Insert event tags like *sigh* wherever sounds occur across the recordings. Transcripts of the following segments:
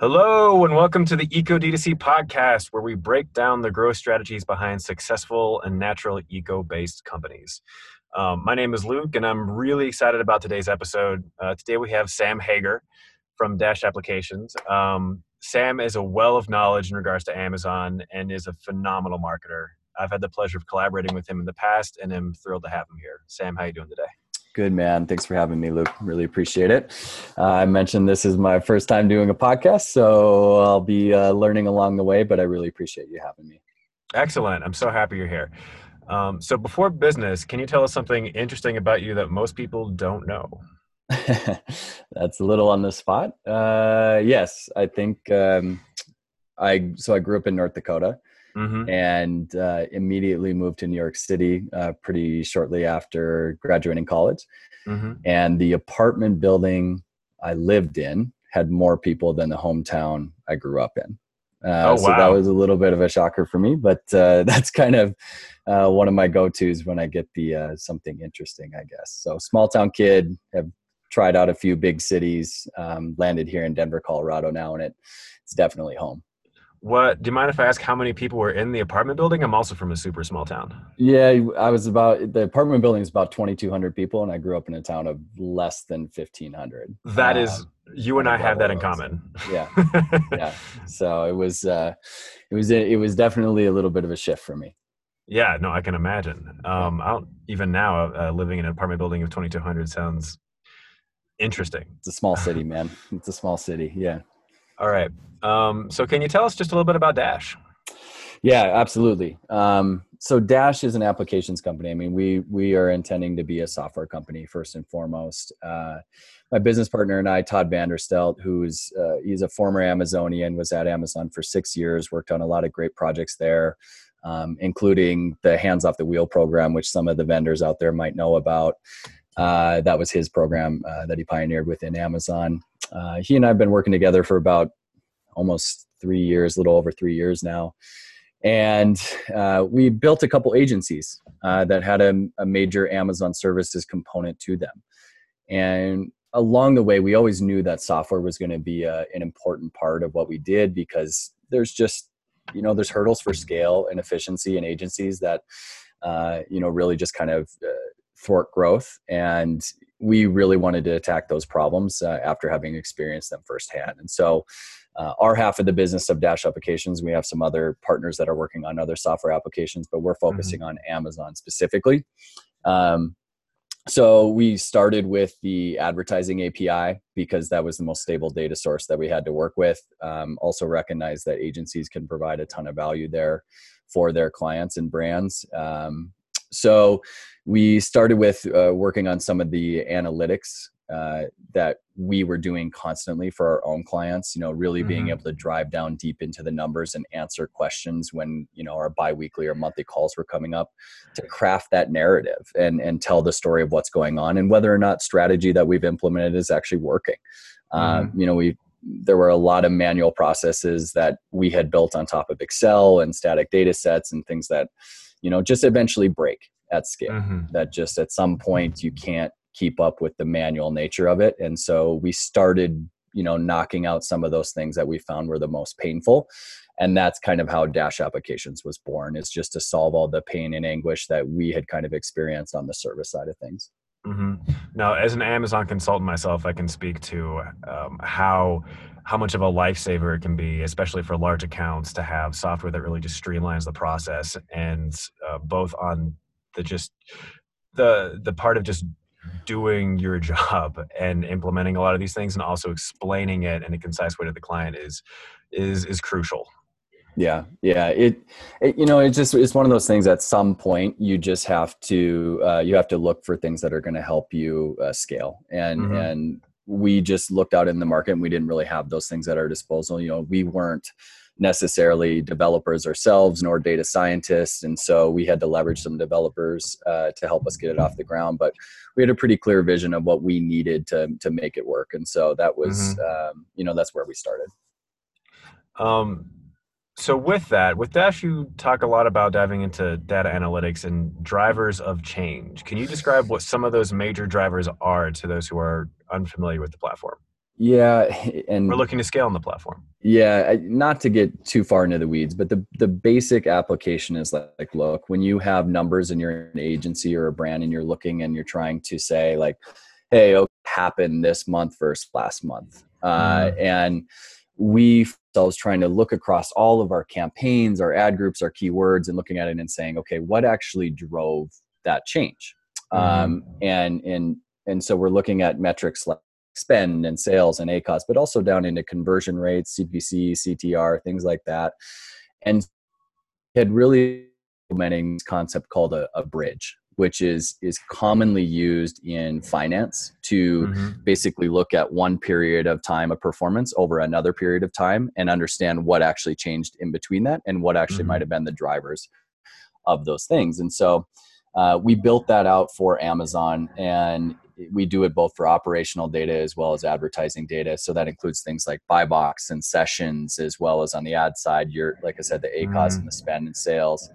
Hello, and welcome to the Eco D2C podcast, where we break down the growth strategies behind successful and natural eco based companies. Um, my name is Luke, and I'm really excited about today's episode. Uh, today we have Sam Hager from Dash Applications. Um, Sam is a well of knowledge in regards to Amazon and is a phenomenal marketer. I've had the pleasure of collaborating with him in the past, and am thrilled to have him here. Sam, how are you doing today? Good man. Thanks for having me, Luke. Really appreciate it. Uh, I mentioned this is my first time doing a podcast, so I'll be uh, learning along the way. But I really appreciate you having me. Excellent. I'm so happy you're here. Um, so, before business, can you tell us something interesting about you that most people don't know? *laughs* That's a little on the spot. Uh, yes, I think um, I. So I grew up in North Dakota mm-hmm. and uh, immediately moved to New York City uh, pretty shortly after graduating college. Mm-hmm. And the apartment building I lived in had more people than the hometown I grew up in. Uh, oh, wow. So that was a little bit of a shocker for me, but uh, *laughs* that's kind of uh, one of my go-tos when I get the uh, something interesting, I guess. So small town kid, have tried out a few big cities, um, landed here in Denver, Colorado now, and it, it's definitely home. What do you mind if I ask how many people were in the apartment building? I'm also from a super small town. Yeah, I was about the apartment building is about 2,200 people, and I grew up in a town of less than 1,500. That um, is, you and I have that in common. Yeah, *laughs* yeah. So it was, uh, it was, it was definitely a little bit of a shift for me. Yeah, no, I can imagine. Um, I don't even now uh, living in an apartment building of 2,200 sounds interesting. It's a small *laughs* city, man. It's a small city. Yeah. All right. Um, so, can you tell us just a little bit about Dash? Yeah, absolutely. Um, so Dash is an applications company. I mean, we we are intending to be a software company first and foremost. Uh, my business partner and I, Todd Vanderstelt, who's uh, he's a former Amazonian, was at Amazon for six years, worked on a lot of great projects there, um, including the Hands Off the Wheel program, which some of the vendors out there might know about. Uh, that was his program uh, that he pioneered within Amazon. Uh, he and I have been working together for about almost three years, a little over three years now. And uh, we built a couple agencies uh, that had a, a, major Amazon services component to them. And along the way, we always knew that software was going to be a, an important part of what we did because there's just, you know, there's hurdles for scale and efficiency in agencies that, you know, really just kind of thwart growth. And we really wanted to attack those problems uh, after having experienced them firsthand. And so, uh, our half of the business of Dash applications, we have some other partners that are working on other software applications, but we're focusing mm-hmm. on Amazon specifically. Um, so we started with the advertising API because that was the most stable data source that we had to work with. Um, also recognize that agencies can provide a ton of value there for their clients and brands. Um, so we started with uh, working on some of the analytics uh, that we were doing constantly for our own clients you know really mm-hmm. being able to drive down deep into the numbers and answer questions when you know our biweekly or monthly calls were coming up to craft that narrative and and tell the story of what's going on and whether or not strategy that we've implemented is actually working um, mm-hmm. you know we there were a lot of manual processes that we had built on top of excel and static data sets and things that you know just eventually break at scale. Mm-hmm. that just at some point you can't keep up with the manual nature of it. And so we started you know knocking out some of those things that we found were the most painful. And that's kind of how dash applications was born is just to solve all the pain and anguish that we had kind of experienced on the service side of things mm-hmm. now as an amazon consultant myself i can speak to um, how how much of a lifesaver it can be especially for large accounts to have software that really just streamlines the process and uh, both on the just the the part of just doing your *laughs* job and implementing a lot of these things and also explaining it in a concise way to the client is is is crucial yeah yeah it, it, you know it's just it's one of those things at some point you just have to uh, you have to look for things that are going to help you uh, scale and mm-hmm. and we just looked out in the market and we didn't really have those things at our disposal you know we weren't necessarily developers ourselves nor data scientists and so we had to leverage some developers uh, to help us get it off the ground but we had a pretty clear vision of what we needed to to make it work and so that was mm-hmm. um, you know that's where we started um, so with that with dash you talk a lot about diving into data analytics and drivers of change can you describe what some of those major drivers are to those who are unfamiliar with the platform Yeah, and we're looking to scale on the platform. Yeah, not to get too far into the weeds, but the the basic application is like, like look, when you have numbers and you're in an agency or a brand and you're looking and you're trying to say like, hey, okay, happened this month versus last month, uh, mm. and we ourselves trying to look across all of our campaigns, our ad groups, our keywords, and looking at it and saying, okay, what actually drove that change? Mm. Um, and and and so we're looking at metrics like spend and sales and ACOS, but also down into conversion rates, CPC, CTR, things like that. And had really implementing this concept called a, a bridge, which is is commonly used in finance to mm-hmm. basically look at one period of time of performance over another period of time and understand what actually changed in between that and what actually mm-hmm. might have been the drivers of those things. And so uh, we built that out for Amazon and we do it both for operational data as well as advertising data. So that includes things like buy box and sessions, as well as on the ad side, your like I said, the ACOS mm. and the spend and sales.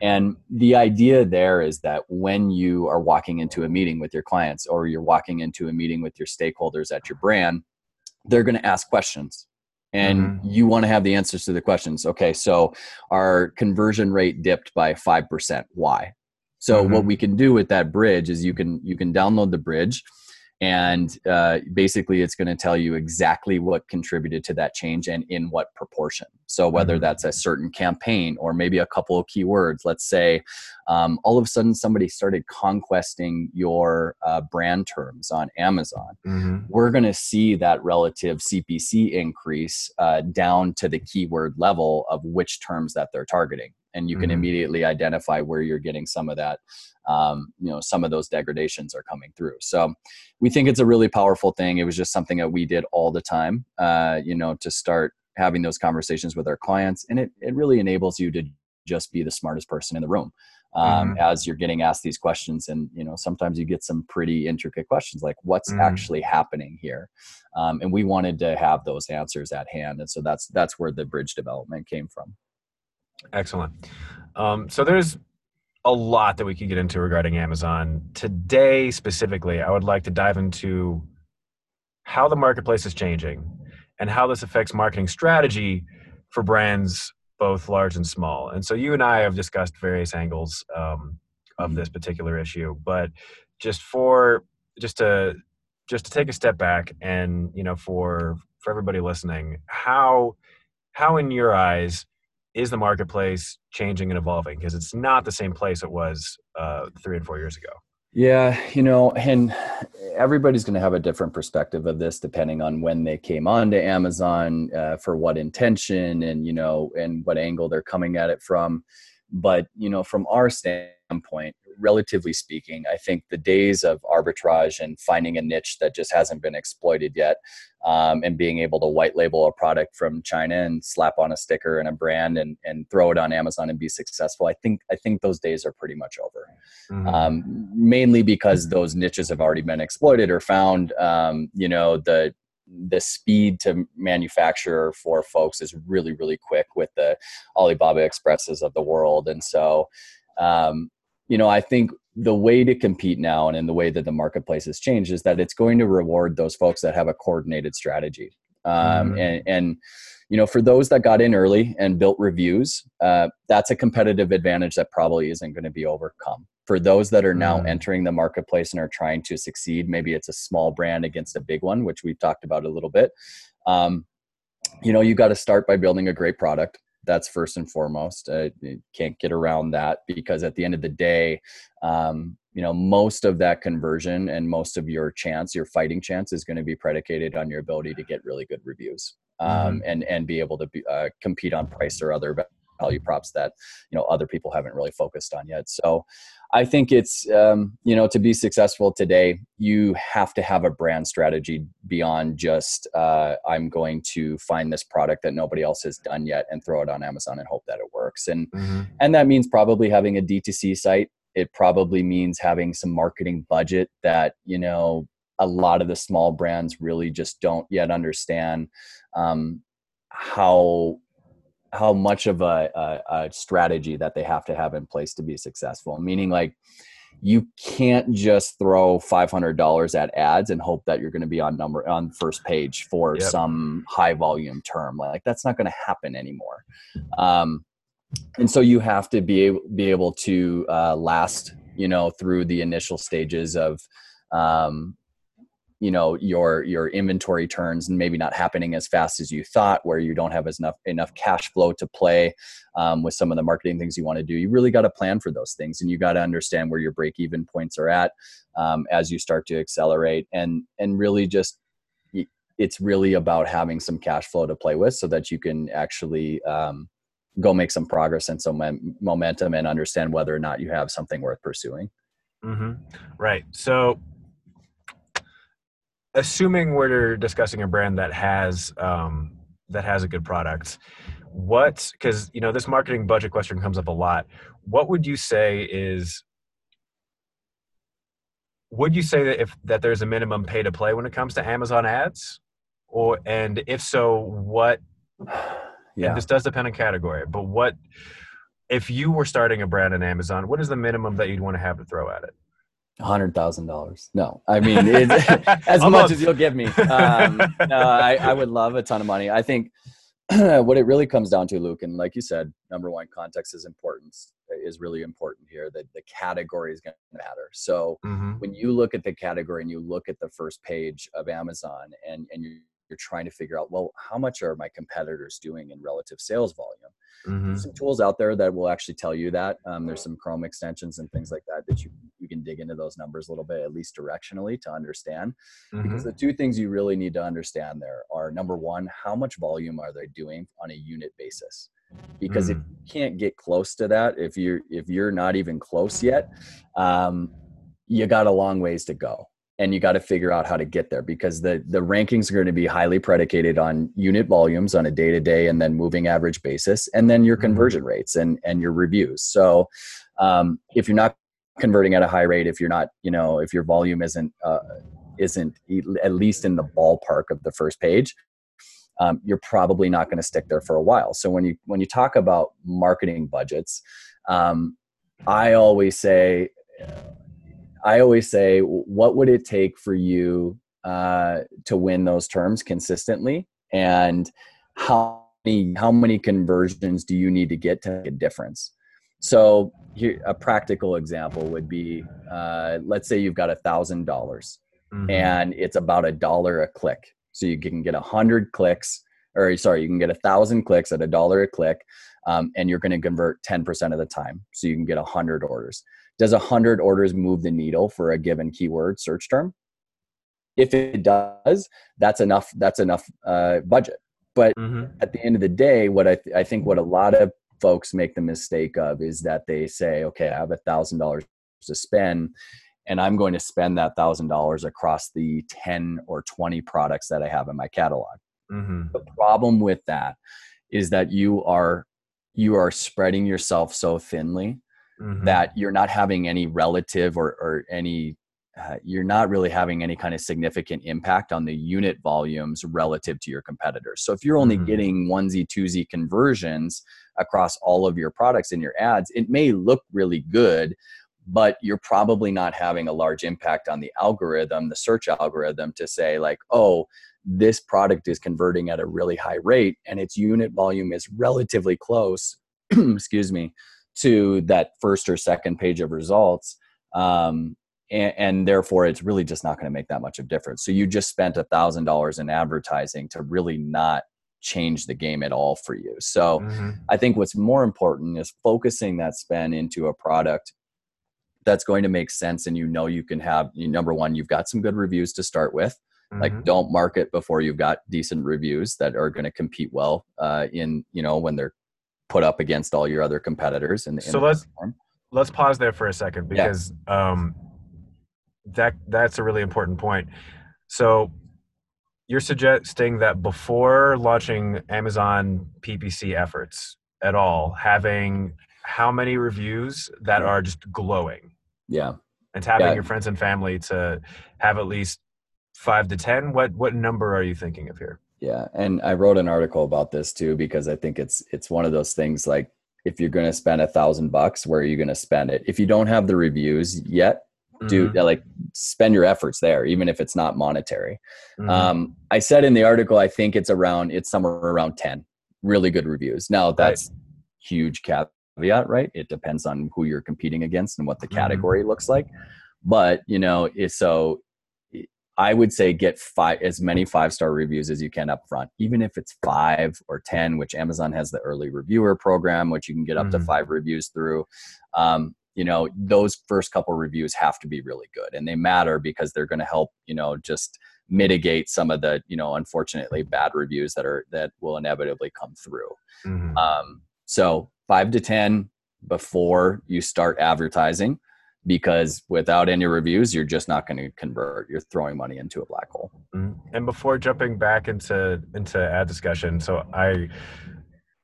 And the idea there is that when you are walking into a meeting with your clients or you're walking into a meeting with your stakeholders at your brand, they're going to ask questions and mm-hmm. you want to have the answers to the questions. Okay, so our conversion rate dipped by 5%. Why? So mm-hmm. what we can do with that bridge is you can you can download the bridge and uh, basically it's going to tell you exactly what contributed to that change and in what proportion so whether mm-hmm. that's a certain campaign or maybe a couple of keywords let's say um, all of a sudden somebody started conquesting your uh, brand terms on amazon mm-hmm. we're going to see that relative cpc increase uh, down to the keyword level of which terms that they're targeting and you can mm-hmm. immediately identify where you're getting some of that um, you know some of those degradations are coming through. So we think it's a really powerful thing. It was just something that we did all the time uh, you know to start having those conversations with our clients. And it, it really enables you to just be the smartest person in the room um, mm-hmm. as you're getting asked these questions. And you know sometimes you get some pretty intricate questions like what's mm-hmm. actually happening here? Um, and we wanted to have those answers at hand. And so that's that's where the bridge development came from excellent um, so there's a lot that we could get into regarding Amazon. Today, specifically, I would like to dive into how the marketplace is changing and how this affects marketing strategy for brands both large and small. And so you and I have discussed various angles um, of this particular issue, but just for just to just to take a step back and you know for for everybody listening, how how in your eyes is the marketplace changing and evolving? Because it's not the same place it was uh, three and four years ago. Yeah, you know, and everybody's going to have a different perspective of this depending on when they came on to Amazon, uh, for what intention, and you know, and what angle they're coming at it from. But you know, from our standpoint, relatively speaking, I think the days of arbitrage and finding a niche that just hasn't been exploited yet, um, and being able to white label a product from China and slap on a sticker and a brand and, and throw it on Amazon and be successful, I think I think those days are pretty much over. Mm-hmm. Um, mainly because those niches have already been exploited or found. Um, you know the the speed to manufacture for folks is really really quick with the Alibaba Expresses of the world, and so um, you know, I think the way to compete now and in the way that the marketplace has changed is that it's going to reward those folks that have a coordinated strategy. Um, mm-hmm. and, and, you know, for those that got in early and built reviews, uh, that's a competitive advantage that probably isn't going to be overcome. For those that are now mm-hmm. entering the marketplace and are trying to succeed, maybe it's a small brand against a big one, which we've talked about a little bit. Um, you know, you got to start by building a great product that's first and foremost. Uh, you can't get around that because at the end of the day, um, you know, most of that conversion and most of your chance, your fighting chance, is going to be predicated on your ability to get really good reviews um, mm-hmm. and and be able to be, uh, compete on price or other value props that you know other people haven't really focused on yet. So I think it's um, you know to be successful today, you have to have a brand strategy beyond just uh, I'm going to find this product that nobody else has done yet and throw it on Amazon and hope that it works. And mm-hmm. and that means probably having a D2C site. It probably means having some marketing budget that you know a lot of the small brands really just don't yet understand um, how how much of a, a, a, strategy that they have to have in place to be successful. Meaning like you can't just throw $500 at ads and hope that you're going to be on number on first page for yep. some high volume term. Like that's not going to happen anymore. Um, and so you have to be able, be able to uh, last you know through the initial stages of um, you know your your inventory turns and maybe not happening as fast as you thought where you don't have as enough enough cash flow to play um, with some of the marketing things you want to do you really got to plan for those things and you got to understand where your break even points are at um, as you start to accelerate and and really just it's really about having some cash flow to play with so that you can actually um, go make some progress and some momentum and understand whether or not you have something worth pursuing mm-hmm. right so assuming we're discussing a brand that has um, that has a good product what because you know this marketing budget question comes up a lot. What would you say is would you say that if that there's a minimum pay to play when it comes to amazon ads? Or and if so what *sighs* yeah. this does depend on category but what if you were starting a brand on amazon what is the minimum that you'd want to have to throw at it hundred thousand dollars. No, I mean *laughs* as much as you'll give me. Um, no, I, I, would love a ton of money. I think *clears throat* what it really comes down to, Luke, and like you said, number one, context is important. Is really important here. That the category is going to matter. So mm-hmm. when you look at the category and you look at the first page of Amazon, and and you you're trying to figure out well how much are my competitors doing in relative sales volume mm-hmm. some tools out there that will actually tell you that um, there's some chrome extensions and things like that that you you can dig into those numbers a little bit at least directionally to understand mm-hmm. because the two things you really need to understand there are number one how much volume are they doing on a unit basis because mm. if you can't get close to that if you're if you're not even close yet um, you got a long ways to go and you got to figure out how to get there because the the rankings are going to be highly predicated on unit volumes on a day to day and then moving average basis and then your mm-hmm. conversion rates and and your reviews so um, if you're not converting at a high rate if you're not you know if your volume isn't uh, isn't at least in the ballpark of the first page um, you're probably not going to stick there for a while so when you when you talk about marketing budgets um, i always say I always say, what would it take for you uh, to win those terms consistently, and how many how many conversions do you need to get to make a difference? So here, a practical example would be, uh, let's say you've got a thousand dollars, mm-hmm. and it's about a dollar a click. So you can get a hundred clicks, or sorry, you can get a thousand clicks at a dollar a click, um, and you're going to convert ten percent of the time. So you can get a hundred orders does a 100 orders move the needle for a given keyword search term if it does that's enough that's enough uh, budget but mm-hmm. at the end of the day what I, th- I think what a lot of folks make the mistake of is that they say okay i have a thousand dollars to spend and i'm going to spend that thousand dollars across the 10 or 20 products that i have in my catalog mm-hmm. the problem with that is that you are you are spreading yourself so thinly mm-hmm. that you're not having any relative or, or any uh, you're not really having any kind of significant impact on the unit volumes relative to your competitors. So if you're only mm-hmm. getting onesie twosie conversions across all of your products and your ads, it may look really good, but you're probably not having a large impact on the algorithm, the search algorithm to say like, oh, this product is converting at a really high rate and its unit volume is relatively close, *clears throat* excuse me, to that first or second page of results um, and, and, therefore it's really just not going to make that much of difference. So you just spent a thousand dollars in advertising to really not change the game at all for you so mm-hmm. i think what's more important is focusing that spend into a product that's going to make sense and you know you can have number one you've got some good reviews to start with mm-hmm. like don't market before you've got decent reviews that are going to compete well uh, in you know when they're put up against all your other competitors. And so let's platform. let's pause there for a second because yeah. um, that that's a really important point. So you're suggesting that before launching Amazon PPC efforts at all, having how many reviews that are just glowing? Yeah. And tapping yeah. your friends and family to have at least five to ten. What what number are you thinking of here? Yeah, and I wrote an article about this too because I think it's it's one of those things like if you're going to spend a thousand bucks, where are you going to spend it? If you don't have the reviews yet, do mm-hmm. like spend your efforts there, even if it's not monetary. Mm-hmm. Um, I said in the article, I think it's around, it's somewhere around 10 really good reviews. Now that's right. huge caveat, right? It depends on who you're competing against and what the mm-hmm. category mm-hmm. looks like. But, you know, so I would say get five as many five star reviews as you can up front, even if it's five or ten, which Amazon has the early reviewer program, which you can get up mm-hmm. to five reviews through. Um, you know, those first couple reviews have to be really good, and they matter because they're going to help. You know, just mitigate some of the you know unfortunately bad reviews that are that will inevitably come through. Mm-hmm. Um, so five to ten before you start advertising because without any reviews you're just not going to convert you're throwing money into a black hole mm-hmm. and before jumping back into into ad discussion so i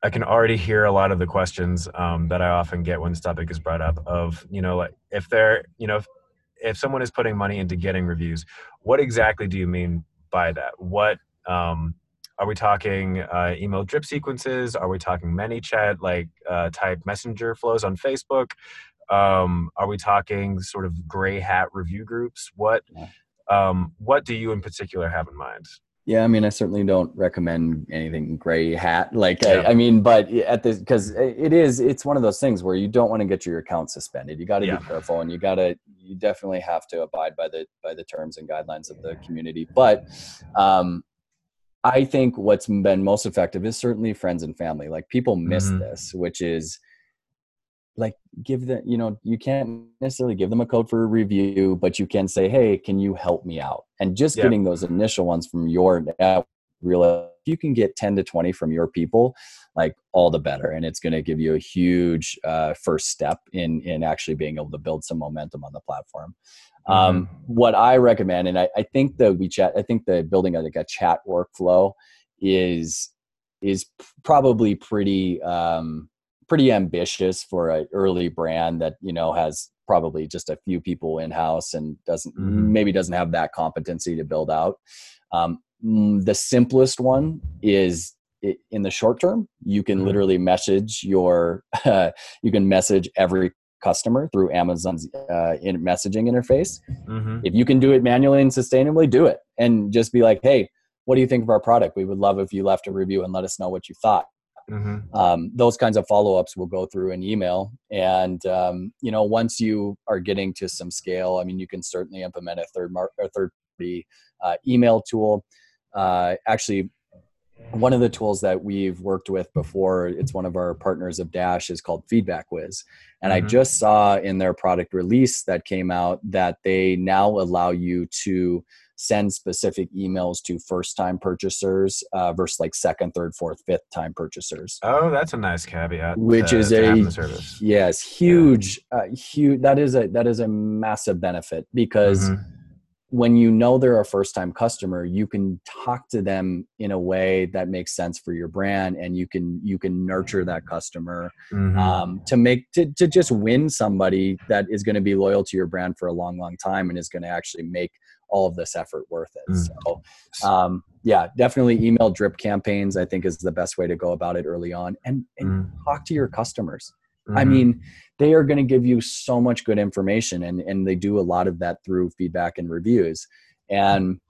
i can already hear a lot of the questions um, that i often get when this topic is brought up of you know like if they're you know if, if someone is putting money into getting reviews what exactly do you mean by that what um, are we talking uh, email drip sequences? Are we talking ManyChat like uh, type messenger flows on Facebook? Um, are we talking sort of gray hat review groups? What um, what do you in particular have in mind? Yeah, I mean, I certainly don't recommend anything gray hat. Like, yeah. I, I, mean, but at this, because it is, it's one of those things where you don't want to get your account suspended. You got to yeah. be careful, and you got to, you definitely have to abide by the by the terms and guidelines of the community. But um, I think what's been most effective is certainly friends and family. Like people miss mm-hmm. this, which is like give them you know you can't necessarily give them a code for a review but you can say hey can you help me out and just yeah. getting those initial ones from your real if you can get 10 to 20 from your people like all the better and it's going to give you a huge uh, first step in in actually being able to build some momentum on the platform um, mm-hmm. what i recommend and I, I think the wechat i think the building of like a chat workflow is is probably pretty um, pretty ambitious for an early brand that you know has probably just a few people in house and doesn't mm-hmm. maybe doesn't have that competency to build out. Um, mm, the simplest one is in the short term. You can mm-hmm. literally message your uh, *laughs* you can message every customer through Amazon's uh, in messaging interface. Mm-hmm. If you can do it manually and sustainably, do it and just be like, hey. What do you think of our product? We would love if you left a review and let us know what you thought Mm-hmm. Um, those kinds of follow-ups will go through an email and um, you know once you are getting to some scale i mean you can certainly implement a third mar- or third party uh, email tool uh, actually one of the tools that we've worked with before it's one of our partners of dash is called FeedbackWhiz and mm-hmm. i just saw in their product release that came out that they now allow you to send specific emails to first time purchasers uh, versus like second, third, fourth, fifth time purchasers. Oh, that's a nice caveat. Which to, is to a yes, huge, yeah. uh, huge. That is a that is a massive benefit because. Mm-hmm. When you know they're a first time customer, you can talk to them in a way that makes sense for your brand, and you can you can nurture that customer mm-hmm. um, to make to, to just win somebody that is going to be loyal to your brand for a long, long time, and is going to actually make all of this effort worth it. Mm. So, um, yeah, definitely email drip campaigns. I think is the best way to go about it early on, and, and mm. talk to your customers. Mm-hmm. I mean, they are going to give you so much good information, and and they do a lot of that through feedback and reviews. And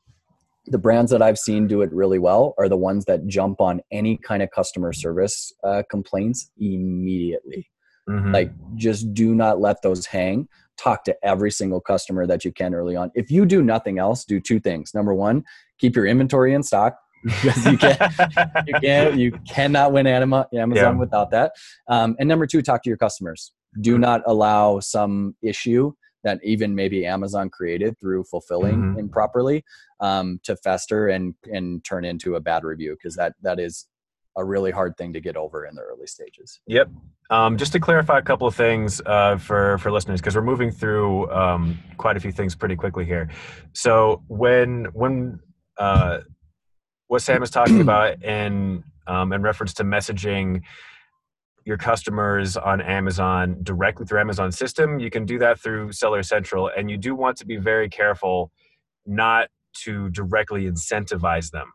the brands that I've seen do it really well are the ones that jump on any kind of customer service uh, complaints immediately. Mm-hmm. Like, just do not let those hang talk to every single customer that you can early on. If you do nothing else, do two things. Number one, keep your inventory in stock because *laughs* you can you can you cannot win Amazon yeah. without that. Um, and number two, talk to your customers. Do mm-hmm. not allow some issue that even maybe Amazon created through fulfilling mm-hmm. improperly um, to fester and and turn into a bad review because that that is a really hard thing to get over in the early stages. Yep. Um, just to clarify a couple of things uh, for for listeners, because we're moving through um, quite a few things pretty quickly here. So when when uh, what Sam is talking about in um, in reference to messaging your customers on Amazon directly through Amazon system, you can do that through Seller Central, and you do want to be very careful not to directly incentivize them.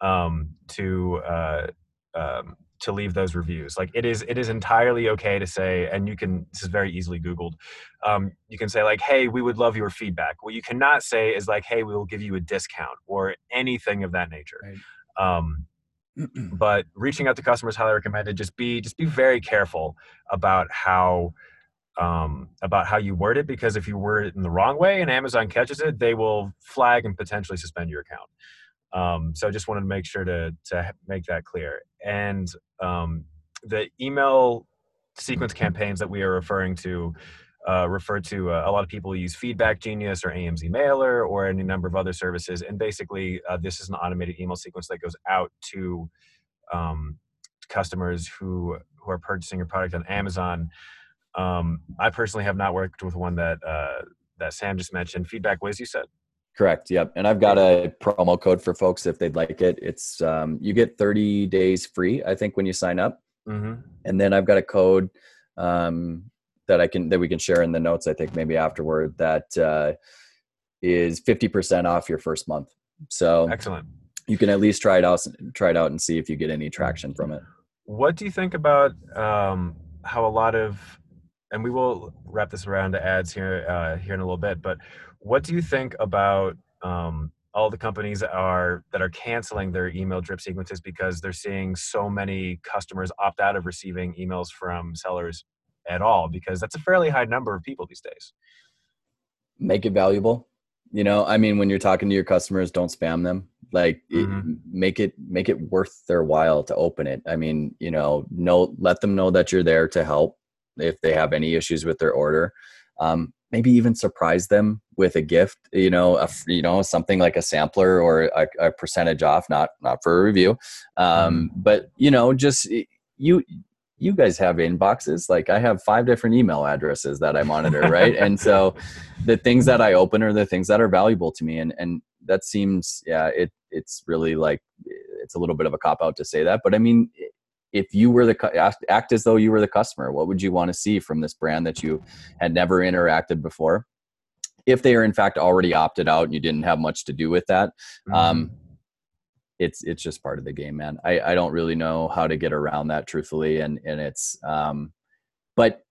Um, to uh, um, to leave those reviews. Like it is, it is entirely okay to say, and you can. This is very easily Googled. Um, you can say like, "Hey, we would love your feedback." What you cannot say is like, "Hey, we will give you a discount" or anything of that nature. Right. Um, *clears throat* but reaching out to customers highly recommended. Just be just be very careful about how um, about how you word it because if you word it in the wrong way and Amazon catches it, they will flag and potentially suspend your account. Um, so I just wanted to make sure to to make that clear. And um, the email sequence campaigns that we are referring to uh, refer to uh, a lot of people use Feedback Genius or AMZ Mailer or any number of other services. And basically, uh, this is an automated email sequence that goes out to um, customers who who are purchasing your product on Amazon. Um, I personally have not worked with one that uh, that Sam just mentioned. FeedbackWhiz, you said. Correct. Yep. And I've got a promo code for folks if they'd like it. It's um, you get 30 days free, I think, when you sign up. Mm-hmm. And then I've got a code um, that I can that we can share in the notes. I think maybe afterward that uh, is 50% off your first month. So excellent. You can at least try it out. Try it out and see if you get any traction from it. What do you think about um, how a lot of and we will wrap this around to ads here uh, here in a little bit. But what do you think about um, all the companies that are that are canceling their email drip sequences because they're seeing so many customers opt out of receiving emails from sellers at all? Because that's a fairly high number of people these days. Make it valuable. You know, I mean, when you're talking to your customers, don't spam them. Like, mm-hmm. it, make it make it worth their while to open it. I mean, you know, know let them know that you're there to help if they have any issues with their order. Um, maybe even surprise them with a gift, you know, a, you know, something like a sampler or a, a percentage off, not not for a review, um, mm. but you know, just you you guys have inboxes. Like i have five different email addresses that i monitor right? *laughs* And so the things that i open are the things that are valuable to me. And and that seems yeah it it's really like it's a little bit of a cop out to say that. But i mean if you were the act act as though you were the customer what would you want to see from this brand that you had never interacted before if they are in fact already opted out and you didn't have much to do with that um, mm-hmm. it's it's just part of the game man I, I don't really know how to get around that truthfully and and it's um, but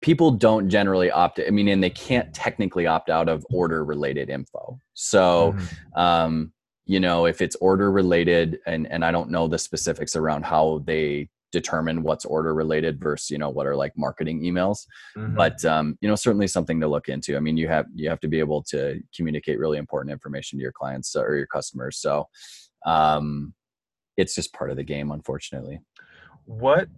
people don't generally opt i mean and they can't technically opt out of order related info so mm-hmm. um, you know if it's order related and and i don't know the specifics around how they determine what's order related versus you know what are like marketing emails mm-hmm. but um, you know certainly something to look into. I mean you have you have to be able to communicate really important information to your clients or your customers so um, it's just part of the game unfortunately. What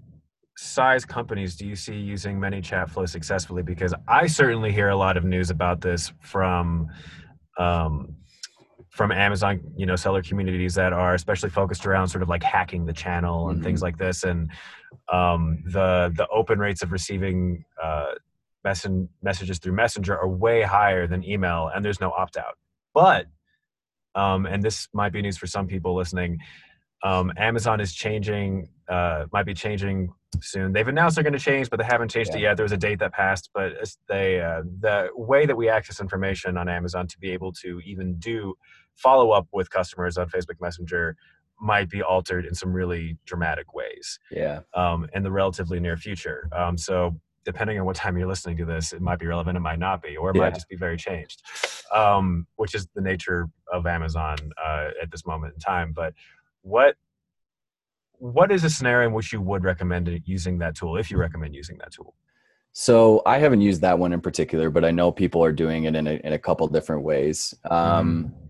size companies do you see using ManyChat flow successfully? Because i certainly hear a lot of news about this from um, from Amazon, you know, seller communities that are especially focused around sort of like hacking the channel and mm-hmm. things like this, and um, the the open rates of receiving uh, messen- messages through Messenger are way higher than email, and there's no opt out. But um, and this might be news for some people listening. Um, Amazon is changing, uh, might be changing soon. They've announced they're going to change, but they haven't changed yeah. it yet. There was a date that passed, but they uh, the way that we access information on Amazon to be able to even do follow up with customers on Facebook Messenger might be altered in some really dramatic ways. Yeah. Um, in the relatively near future. Um, so depending on what time you're listening to this, it might be relevant, it might not be, or it yeah. might just be very changed, um, which is the nature of Amazon uh, at this moment in time. But what what is a scenario in which you would recommend using that tool if you recommend using that tool? So I haven't used that one in particular, but I know people are doing it in a, in a couple different ways. Um, mm it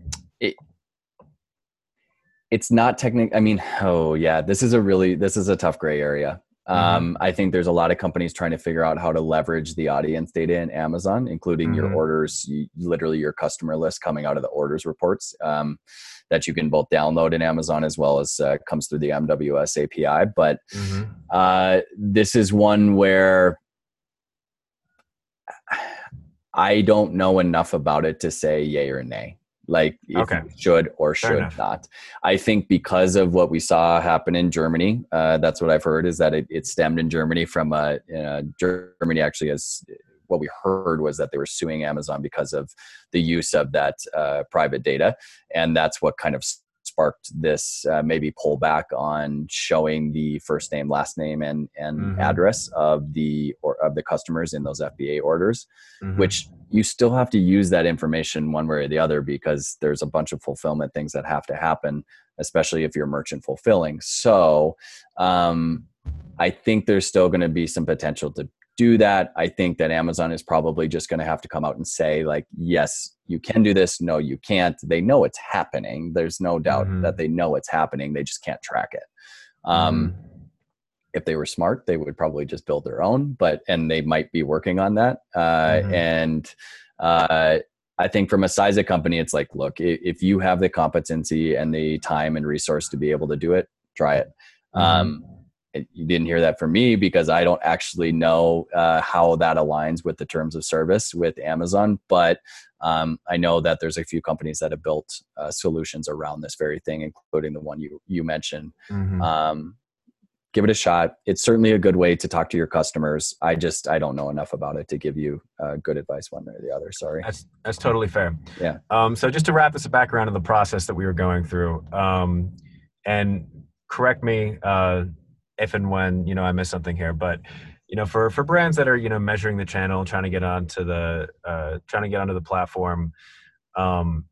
it's not technical. I mean, oh yeah, this is a really this is a tough gray area. Mm-hmm. Um, I think there's a lot of companies trying to figure out how to leverage the audience data in Amazon, including mm-hmm. your orders, you, literally your customer list coming out of the orders reports um, that you can both download in Amazon as well as uh, comes through the MWS API. But mm-hmm. uh, this is one where I don't know enough about it to say yay or nay like okay. should or should not. I think because of what we saw happen in Germany, uh, that's what I've heard is that it, it stemmed in Germany from uh, uh, Germany actually has what we heard was that they were suing Amazon because of the use of that uh, private data, and that's what kind of sparked this uh, maybe pullback on showing the first name, last name, and and mm-hmm. address of the or of the customers in those FBA orders, mm-hmm. which you still have to use that information one way or the other because there's a bunch of fulfillment things that have to happen, especially if you're merchant fulfilling. So. Um, I think there's still going to be some potential to do that. I think that Amazon is probably just going to have to come out and say, like, yes, you can do this. No, you can't. They know it's happening. There's no doubt mm-hmm. that they know it's happening. They just can't track it. Um, mm-hmm. If they were smart, they would probably just build their own, but, and they might be working on that. Uh, mm-hmm. And, uh, I think from a size of company, it's like, look, if you have the competency and the time and resource to be able to do it, try it. Mm-hmm. Um, you didn't hear that from me because I don't actually know uh, how that aligns with the terms of service with Amazon. But um, I know that there's a few companies that have built uh, solutions around this very thing, including the one you you mentioned. Mm-hmm. Um, give it a shot. It's certainly a good way to talk to your customers. I just I don't know enough about it to give you uh, good advice one way or the other. Sorry. That's that's totally fair. Yeah. Um, so just to wrap this background of the process that we were going through, um, and correct me uh, if and when you know I miss something here, but you know for for brands that are you know measuring the channel, trying to get onto the uh, trying to get onto the platform, um,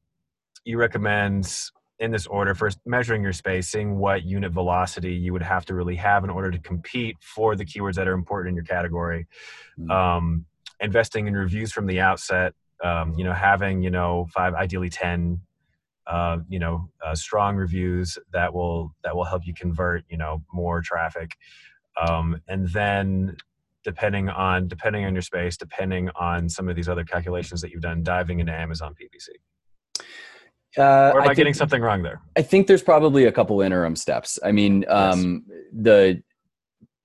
you recommend in this order first measuring your space, seeing what unit velocity you would have to really have in order to compete for the keywords that are important in your category. Mm-hmm. Um, investing in reviews from the outset, um, you know, having you know five, ideally ten uh, you know uh, strong reviews that will that will help you convert you know more traffic um, and then depending on depending on your space depending on some of these other calculations that you've done diving into amazon ppc uh, or am I, I getting something wrong there? I think there's probably a couple interim steps. I mean, um, yes. the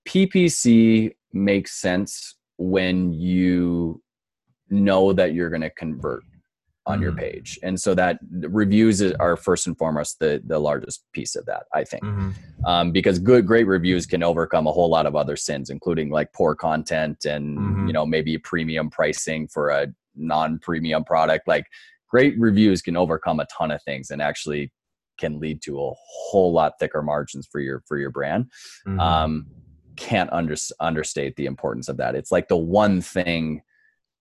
PPC makes sense when you know that you're going to convert on mm-hmm. your page and so that reviews are first and foremost the the largest piece of that i think mm-hmm. um, because good great reviews can overcome a whole lot of other sins including like poor content and mm-hmm. you know maybe premium pricing for a non-premium product like great reviews can overcome a ton of things and actually can lead to a whole lot thicker margins for your for your brand mm-hmm. um, can't under, understate the importance of that it's like the one thing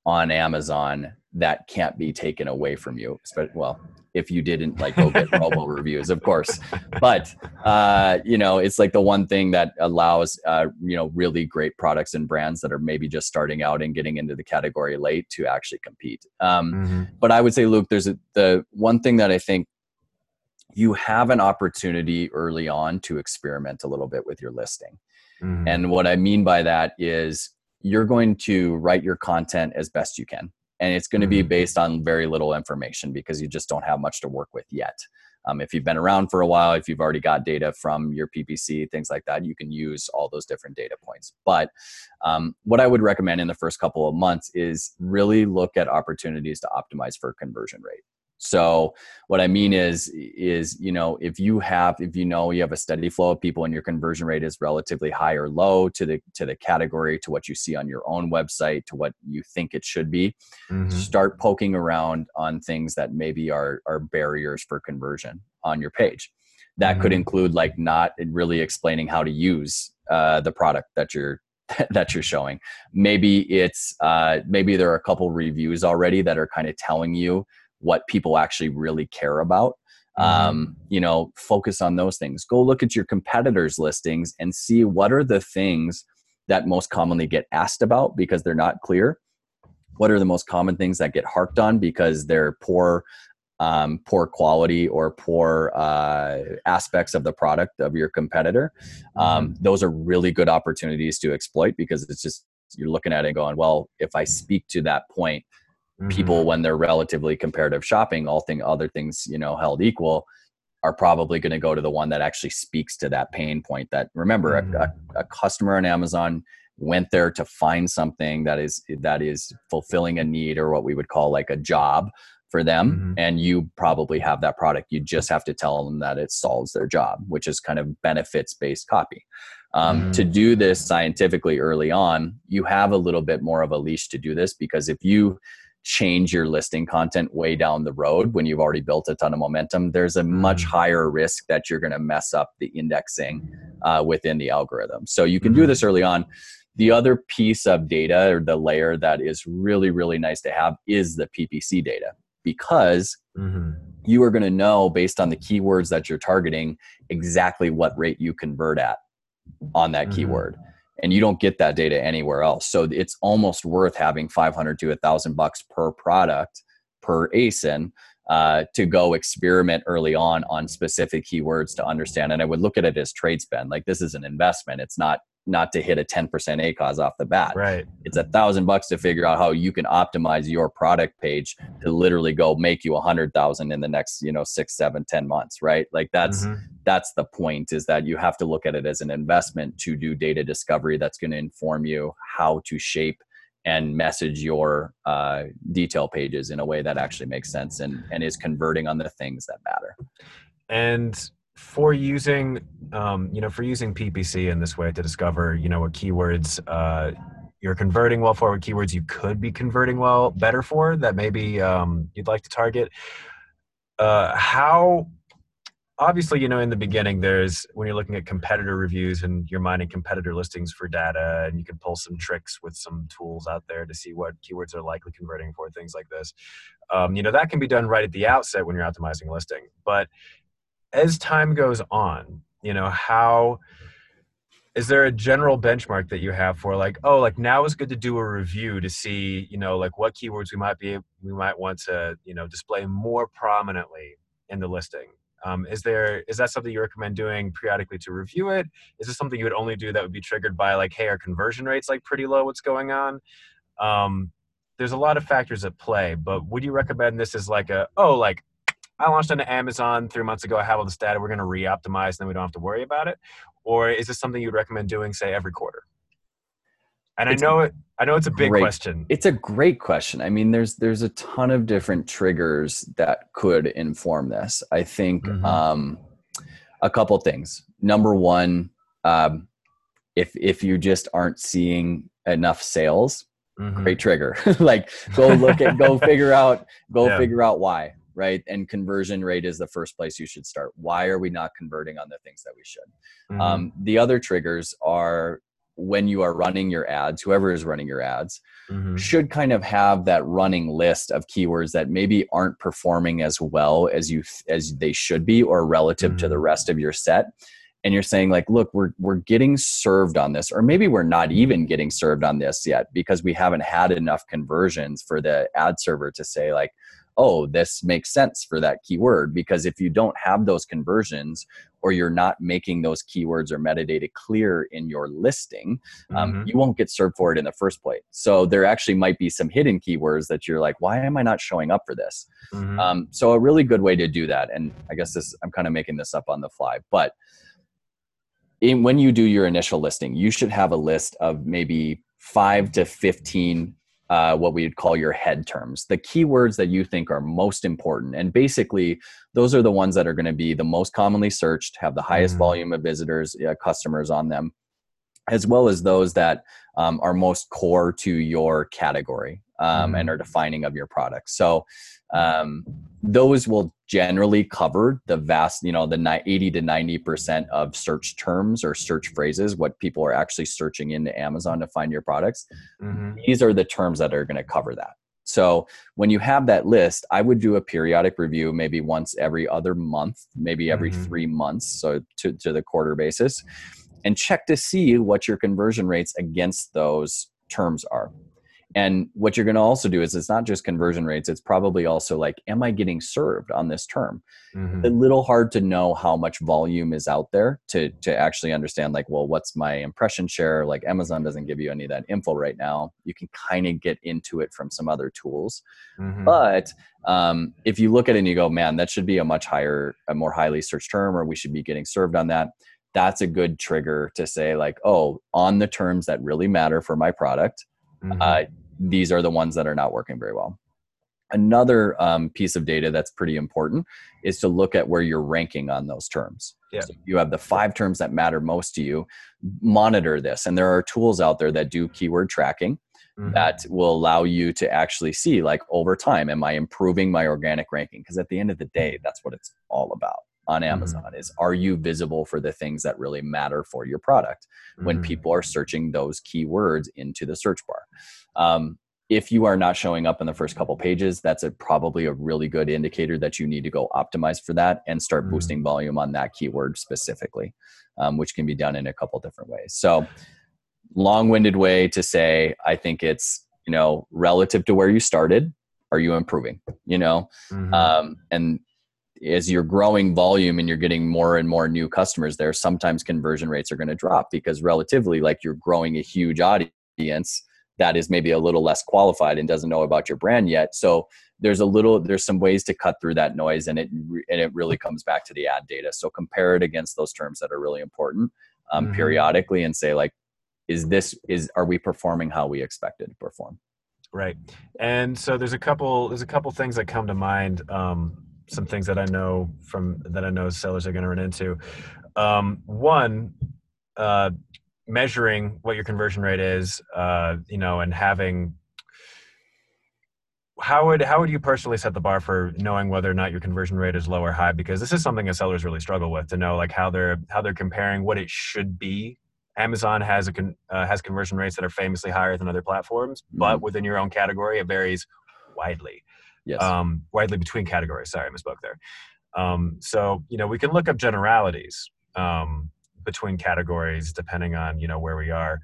on Amazon that can't be taken away from you. Well, if you didn't like go get *laughs* mobile reviews, of course. But uh, you know, it's like the one thing that allows uh, you know really great products and brands that are maybe just starting out and getting into the category late to actually compete. Um, mm-hmm. But I would say, Luke, there's a, the one thing that I think you have an opportunity early on to experiment a little bit with your listing. Mm-hmm. And what I mean by that is you're going to write your content as best you can. And it's going to be mm-hmm. based on very little information because you just don't have much to work with yet. Um, if you've been around for a while, if you've already got data from your PPC, things like that, you can use all those different data points. But um, what I would recommend in the first couple of months is really look at opportunities to optimize for conversion rate. So what I mean is is you know if you have if you know you have a steady flow of people and your conversion rate is relatively high or low to the to the category to what you see on your own website to what you think it should be, mm-hmm. start poking around on things that maybe are are barriers for conversion on your page. That mm-hmm. could include like not really explaining how to use uh, the product that you're *laughs* that you're showing. Maybe it's uh, maybe there are a couple reviews already that are kind of telling you what people actually really care about mm-hmm. um, you know focus on those things go look at your competitors listings and see what are the things that most commonly get asked about because they're not clear what are the most common things that get harped on because they're poor um, poor quality or poor uh, aspects of the product of your competitor um, mm-hmm. those are really good opportunities to exploit because it's just you're looking at it going well if i speak to that point mm-hmm. people when they're relatively comparative shopping all thing other things you know held equal are probably going to go to the one that actually speaks to that pain point that remember mm-hmm. a, a, customer on amazon went there to find something that is that is fulfilling a need or what we would call like a job for them mm-hmm. and you probably have that product you just have to tell them that it solves their job which is kind of benefits based copy um, mm-hmm. to do this scientifically early on you have a little bit more of a leash to do this because if you change your listing content way down the road when you've already built a ton of momentum, there's a much mm. higher risk that you're going to mess up the indexing uh, within the algorithm. So you can do this early on. The other piece of data or the layer that is really, really nice to have is the PPC data because mm-hmm. you are going to know based on the keywords that you're targeting exactly what rate you convert at on that mm-hmm. keyword and you don't get that data anywhere else. So it's almost worth having 500 to a thousand bucks per product per asin uh, to go experiment early on on specific keywords to understand. And i would look at it as trade spend. Like this is an investment. It's not not to hit a 10% ACOS off the bat. Right. It's a thousand bucks to figure out how you can optimize your product page to literally go make you a hundred thousand in the next, you know, six, seven, ten months. Right. Like that's, mm-hmm. that's the point is that you have to look at it as an investment to do data discovery that's going to inform you how to shape and message your uh, detail pages in a way that actually makes sense and, and is converting on the things that matter. And for using um, you know for using ppc in this way to discover you know what keywords uh, you're converting well for what keywords you could be converting well better for that maybe um, you'd like to target. Uh, how obviously you know in the beginning there's when you're looking at competitor reviews and you're mining competitor listings for data and you can pull some tricks with some tools out there to see what keywords are likely converting for things like this um, you know that can be done right at the outset when you're optimizing a listing. But as time goes on, you know, how is there a general benchmark that you have for like, oh, like now is good to do a review to see, you know, like what keywords we might be we might want to, you know, display more prominently in the listing. Um, is there is that something you recommend doing periodically to review it? Is this something you would only do that would be triggered by like, hey, our conversion rate's like pretty low? What's going on? Um, there's a lot of factors at play, but would you recommend this as like a oh, like I launched on Amazon three months ago. I have all this data. We're going to re-optimize, and then we don't have to worry about it. Or is this something you'd recommend doing, say, every quarter? And it's I know it. I know it's a big great, question. It's a great question. I mean, there's there's a ton of different triggers that could inform this. I think mm-hmm. um, a couple things. Number one, um, if if you just aren't seeing enough sales, mm-hmm. great trigger. *laughs* like go look at, go *laughs* figure out, go yeah. figure out why right? And conversion rate is the first place you should start. Why are we not converting on the things that we should? Mm-hmm. Um, the other triggers are when you are running your ads, whoever is running your ads mm-hmm. should kind of have that running list of keywords that maybe aren't performing as well as you as they should be or relative mm-hmm. to the mm-hmm. rest of your set and you're saying like look we're we're getting served on this or maybe we're not even getting served on this yet because we haven't had enough conversions for the ad server to say like oh, this makes sense for that keyword. Because if you don't have those conversions or you're not making those keywords or metadata clear in your listing, um, mm-hmm. you won't get served for it in the first place. So there actually might be some hidden keywords that you're like, why am I not showing up for this? Mm-hmm. Um, so a really good way to do that, and I guess this I'm kind of making this up on the fly, but in, when you do your initial listing, you should have a list of maybe five to 15 uh, what we'd call your head terms, the keywords that you think are most important. And basically, those are the ones that are going to be the most commonly searched, have the highest mm. volume of visitors, uh, customers on them, as well as those that um, are most core to your category um, mm. and are defining of your product. So um, those will generally cover the vast, you know, the 80 to 90% of search terms or search phrases, what people are actually searching into Amazon to find your products. Mm-hmm. These are the terms that are going to cover that. So when you have that list, I would do a periodic review, maybe once every other month, maybe every mm-hmm. three months, so to, to the quarter basis, and check to see what your conversion rates against those terms are. And what you're going to also do is it's not just conversion rates, it's probably also like, am I getting served on this term? Mm-hmm. A little hard to know how much volume is out there to, to actually understand, like, well, what's my impression share? Like, Amazon doesn't give you any of that info right now. You can kind of get into it from some other tools. Mm-hmm. But um, if you look at it and you go, man, that should be a much higher, a more highly searched term, or we should be getting served on that. That's a good trigger to say, like, oh, on the terms that really matter for my product, mm-hmm. uh, these are the ones that are not working very well. Another um, piece of data that's pretty important is to look at where you're ranking on those terms. Yeah. So you have the five terms that matter most to you. Monitor this, and there are tools out there that do keyword tracking. mm-hmm. that will allow you to actually see like over time am i improving my organic ranking because at the end of the day that's what it's all about on mm-hmm. amazon mm-hmm. is are you visible for the things that really matter for your product when mm-hmm. people are searching those keywords into the search bar um, if you are not showing up in the first couple pages that's a, probably a really good indicator that you need to go optimize for that and start mm-hmm. boosting volume on that keyword specifically um, which can be done in a couple different ways so long-winded way to say i think it's you know relative to where you started are you improving you know mm-hmm. um, and as you're growing volume and you're getting more and more new customers there sometimes conversion rates are going to drop because relatively like you're growing a huge audience that is maybe a little less qualified and doesn't know about your brand yet. So there's a little there's some ways to cut through that noise and it and it really comes back to the ad data. So compare it against those terms that are really important um, mm-hmm. periodically and say like is this is are we performing how we expected to perform? Right. And so there's a couple there's a couple things that come to mind um, some things that i know from that i know sellers are going to run into. Um, one uh, measuring what your conversion rate is uh, you know and having how would how would you personally set the bar for knowing whether or not your conversion rate is low or high because this is something that sellers really struggle with to know like how they're how they're comparing what it should be Amazon has a con, uh, has conversion rates that are famously higher than other platforms, mm-hmm. but within your own category, it varies widely. Yes. Um, widely between categories. Sorry, I misspoke there. Um, so you know we can look up generalities um, between categories depending on you know where we are.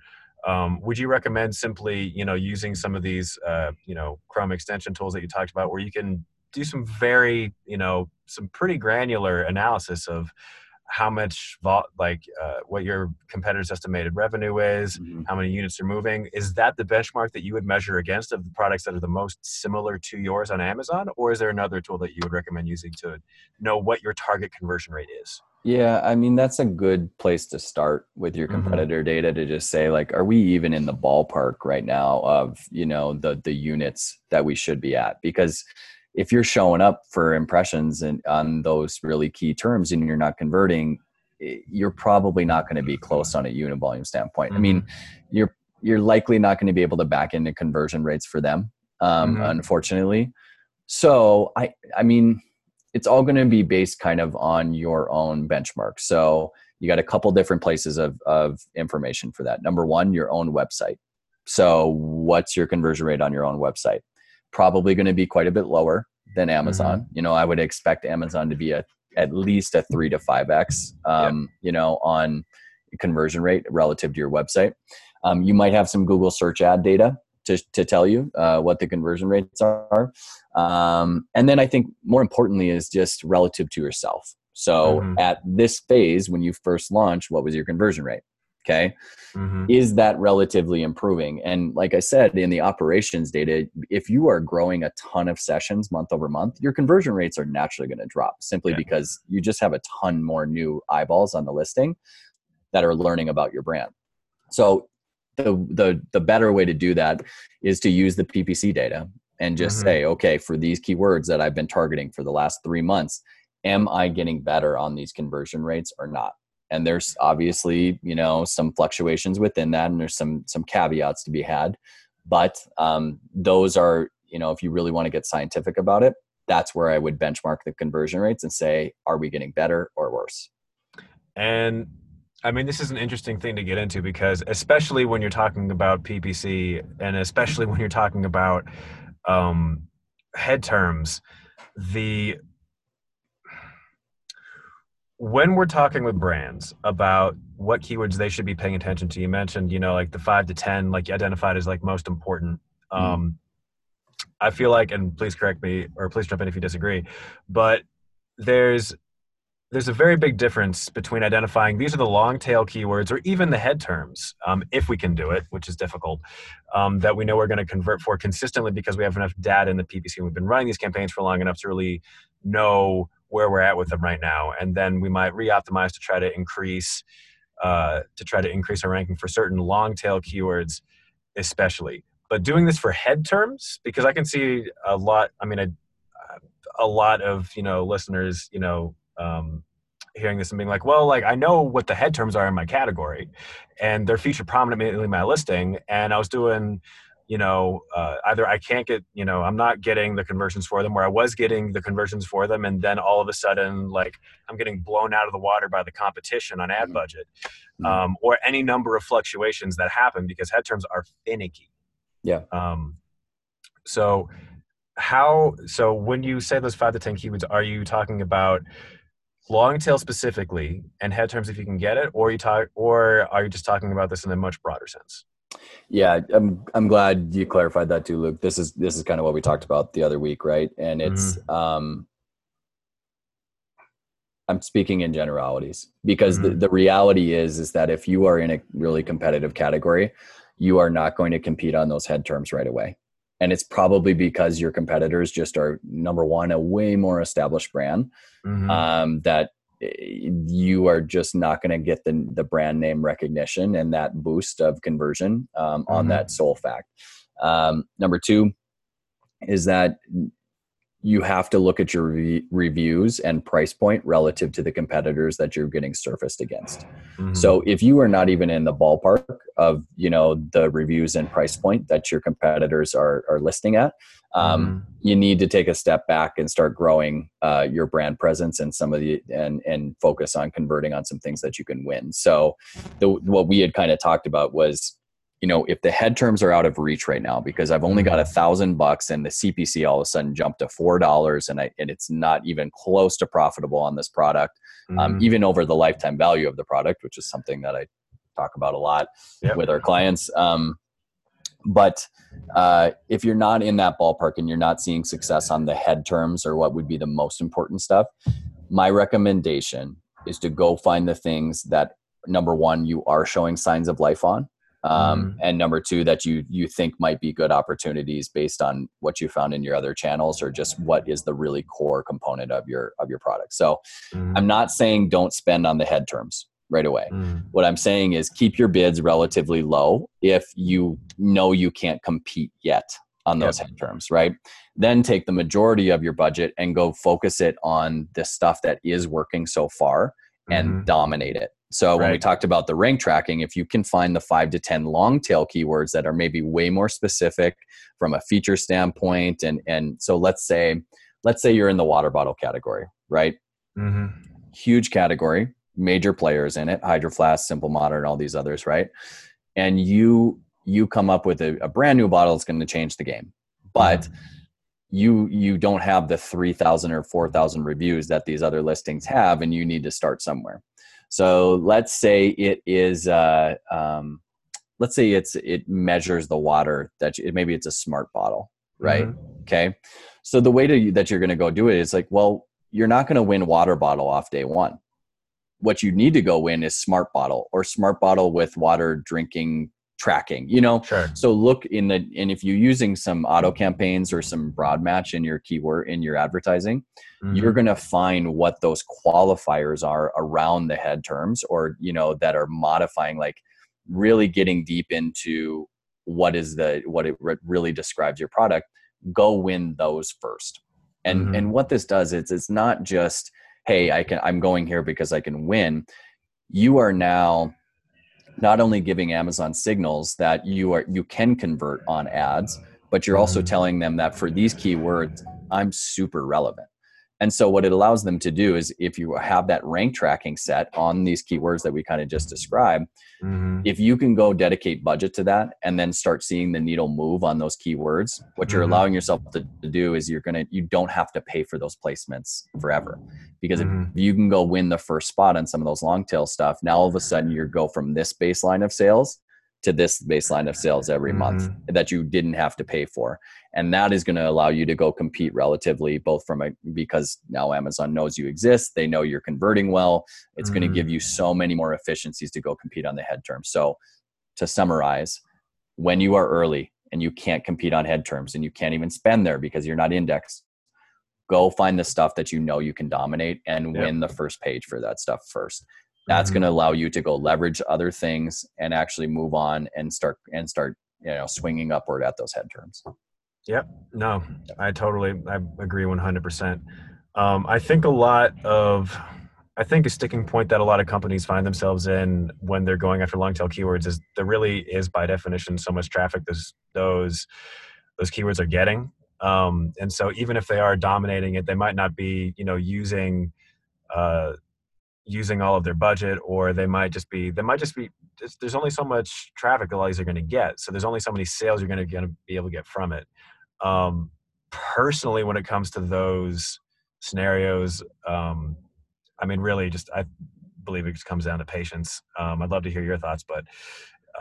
Um, would you recommend simply you know using some of these uh, you know Chrome extension tools that you talked about, where you can do some very you know some pretty granular analysis of how much vol- like uh, what your competitors estimated revenue is mm-hmm. how many units are moving is that the benchmark that you would measure against of the products that are the most similar to yours on amazon or is there another tool that you would recommend using to know what your target conversion rate is yeah i mean that's a good place to start with your mm-hmm. competitor mm-hmm. data to just say like are we even in the ballpark right now of you know the the units that we should be at because if you're showing up for impressions and on those really key terms and you're not converting you're probably not going to be close on a unit volume standpoint mm-hmm. i mean mm-hmm. you're you're likely not going to be able to back into conversion rates for them um, mm-hmm. unfortunately so i i mean it's all going to be based kind of on your own benchmark so you got a couple different places of, of information for that number one your own website so what's your conversion rate on your own website probably going to be quite a bit lower than Amazon. Mm-hmm. You know, I would expect Amazon to be a at least a three to five x, um, you know, on conversion rate relative to your website. Um, you might have some Google search ad data to, to tell you uh, what the conversion rates are. Um, and then I think more importantly is just relative to yourself. So mm-hmm. at this phase, when you first launched, what was your conversion rate? Okay mm-hmm. is that relatively improving and like i said in the operations data if you are growing a ton of sessions month over month your conversion rates are naturally going to drop simply yeah. because you just have a ton more new eyeballs on the listing that are learning about your brand so the the the better way to do that is to use the ppc data and just mm-hmm. say okay for these keywords that i've been targeting for the last 3 months am i getting better on these conversion rates or not and there's obviously you know some fluctuations within that and there's some some caveats to be had. But um, those are you know if you really want to get scientific about it that's where i would benchmark the conversion rates and say are we getting better or worse? And i mean this is an interesting thing to get into because especially when you're talking about ppc and especially when you're talking about um, head terms the when we're talking with brands about what keywords they should be paying attention to you mentioned you know like the five to ten like you identified as like most important mm. um i feel like and please correct me or please jump in if you disagree but there's there's a very big difference between identifying these are the long tail keywords or even the head terms um, if we can do it which is difficult um, that we know we're going to convert for consistently because we have enough data in the ppc and we've been running these campaigns for long enough to really know where we're at with them right now, and then we might re-optimize to try to increase uh, to try to increase our ranking for certain long tail keywords, especially. But doing this for head terms, because I can see a lot. I mean, a, a lot of you know listeners, you know, um, hearing this and being like, well, like I know what the head terms are in my category, and they're featured prominently in my listing, and I was doing you know uh, either i can't get you know i'm not getting the conversions for them or i was getting the conversions for them and then all of a sudden like i'm getting blown out of the water by the competition on ad mm-hmm. budget mm-hmm. um, or any number of fluctuations that happen because head terms are finicky yeah um, so how so when you say those five to ten keywords are you talking about long tail specifically and head terms if you can get it or you talk or are you just talking about this in a much broader sense yeah, I'm I'm glad you clarified that too, Luke. This is this is kind of what we talked about the other week, right? And it's mm-hmm. um I'm speaking in generalities because mm-hmm. the, the reality is is that if you are in a really competitive category, you are not going to compete on those head terms right away. And it's probably because your competitors just are number one, a way more established brand mm-hmm. um, that you are just not going to get the, the brand name recognition and that boost of conversion um, on mm-hmm. that sole fact. Um, number two is that you have to look at your re- reviews and price point relative to the competitors that you're getting surfaced against. Mm-hmm. So if you are not even in the ballpark of you know the reviews and price point that your competitors are are listing at, um, mm-hmm. you need to take a step back and start growing uh, your brand presence and some of the and and focus on converting on some things that you can win. So the what we had kind of talked about was you know, if the head terms are out of reach right now because I've only got a mm-hmm. thousand bucks and the CPC all of a sudden jumped to four dollars and I and it's not even close to profitable on this product, um, mm-hmm. um, even over the lifetime value of the product, which is something that I talk about a lot yep. with our clients. Um, but uh, if you're not in that ballpark and you're not seeing success on the head terms or what would be the most important stuff, my recommendation is to go find the things that number one you are showing signs of life on um, mm. and number two that you you think might be good opportunities based on what you found in your other channels or just what is the really core component of your of your product so mm. i'm not saying don't spend on the head terms right away mm. what i'm saying is keep your bids relatively low if you know you can't compete yet on those yep. terms right then take the majority of your budget and go focus it on the stuff that is working so far and mm-hmm. dominate it so right. when we talked about the rank tracking, if you can find the five to 10 long tail keywords that are maybe way more specific from a feature standpoint. And, and so let's say, let's say you're in the water bottle category, right? Mm-hmm. Huge category, major players in it, Hydro Flask, Simple Modern, all these others, right? And you, you come up with a, a brand new bottle that's going to change the game. But mm-hmm you you don't have the 3000 or 4000 reviews that these other listings have and you need to start somewhere so let's say it is, uh, um, let's say it's it measures the water that you, maybe it's a smart bottle, right? Mm-hmm. Okay. So the way to, that you're going to go do it is like, well, you're not going to win water bottle off day one. What you need to go win is smart bottle or smart bottle with water drinking tracking you know sure. so look in the and if you're using some auto campaigns or some broad match in your keyword in your advertising mm-hmm. you're going to find what those qualifiers are around the head terms or you know that are modifying like really getting deep into what is the what it really describes your product go win those first and mm-hmm. and what this does is it's not just hey i can i'm going here because i can win you are now not only giving Amazon signals that you are you can convert on ads, but you're also mm-hmm. telling them that for these keywords, I'm super relevant. And so what it allows them to do is if you have that rank tracking set on these keywords that we kind of just described, mm-hmm. if you can go dedicate budget to that and then start seeing the needle move on those keywords, what you're mm-hmm. allowing yourself to, to, do is you're going to you don't have to pay for those placements forever. Because mm-hmm. if you can go win the first spot on some of those long tail stuff, now all of a sudden you go from this baseline of sales to this baseline of sales every mm-hmm. month that you didn't have to pay for and that is going to allow you to go compete relatively both from a because now amazon knows you exist they know you're converting well it's mm-hmm. going to give you so many more efficiencies to go compete on the head terms so to summarize when you are early and you can't compete on head terms and you can't even spend there because you're not indexed go find the stuff that you know you can dominate and yep. win the first page for that stuff first that's mm-hmm. going to allow you to go leverage other things and actually move on and start and start you know swinging upward at those head terms yep no i totally i agree 100% um, i think a lot of I think a sticking point that a lot of companies find themselves in when they're going after long tail keywords is there really is by definition so much traffic those those those keywords are getting. Um, and so even if they are dominating it, they might not be you know using uh, using all of their budget, or they might just be they might just be there's only so much traffic a lot of these are going to get. So there's only so many sales you're going to be able to get from it. Um, personally, when it comes to those scenarios. Um, I mean, really, just I believe it just comes down to patience. Um, I'd love to hear your thoughts, but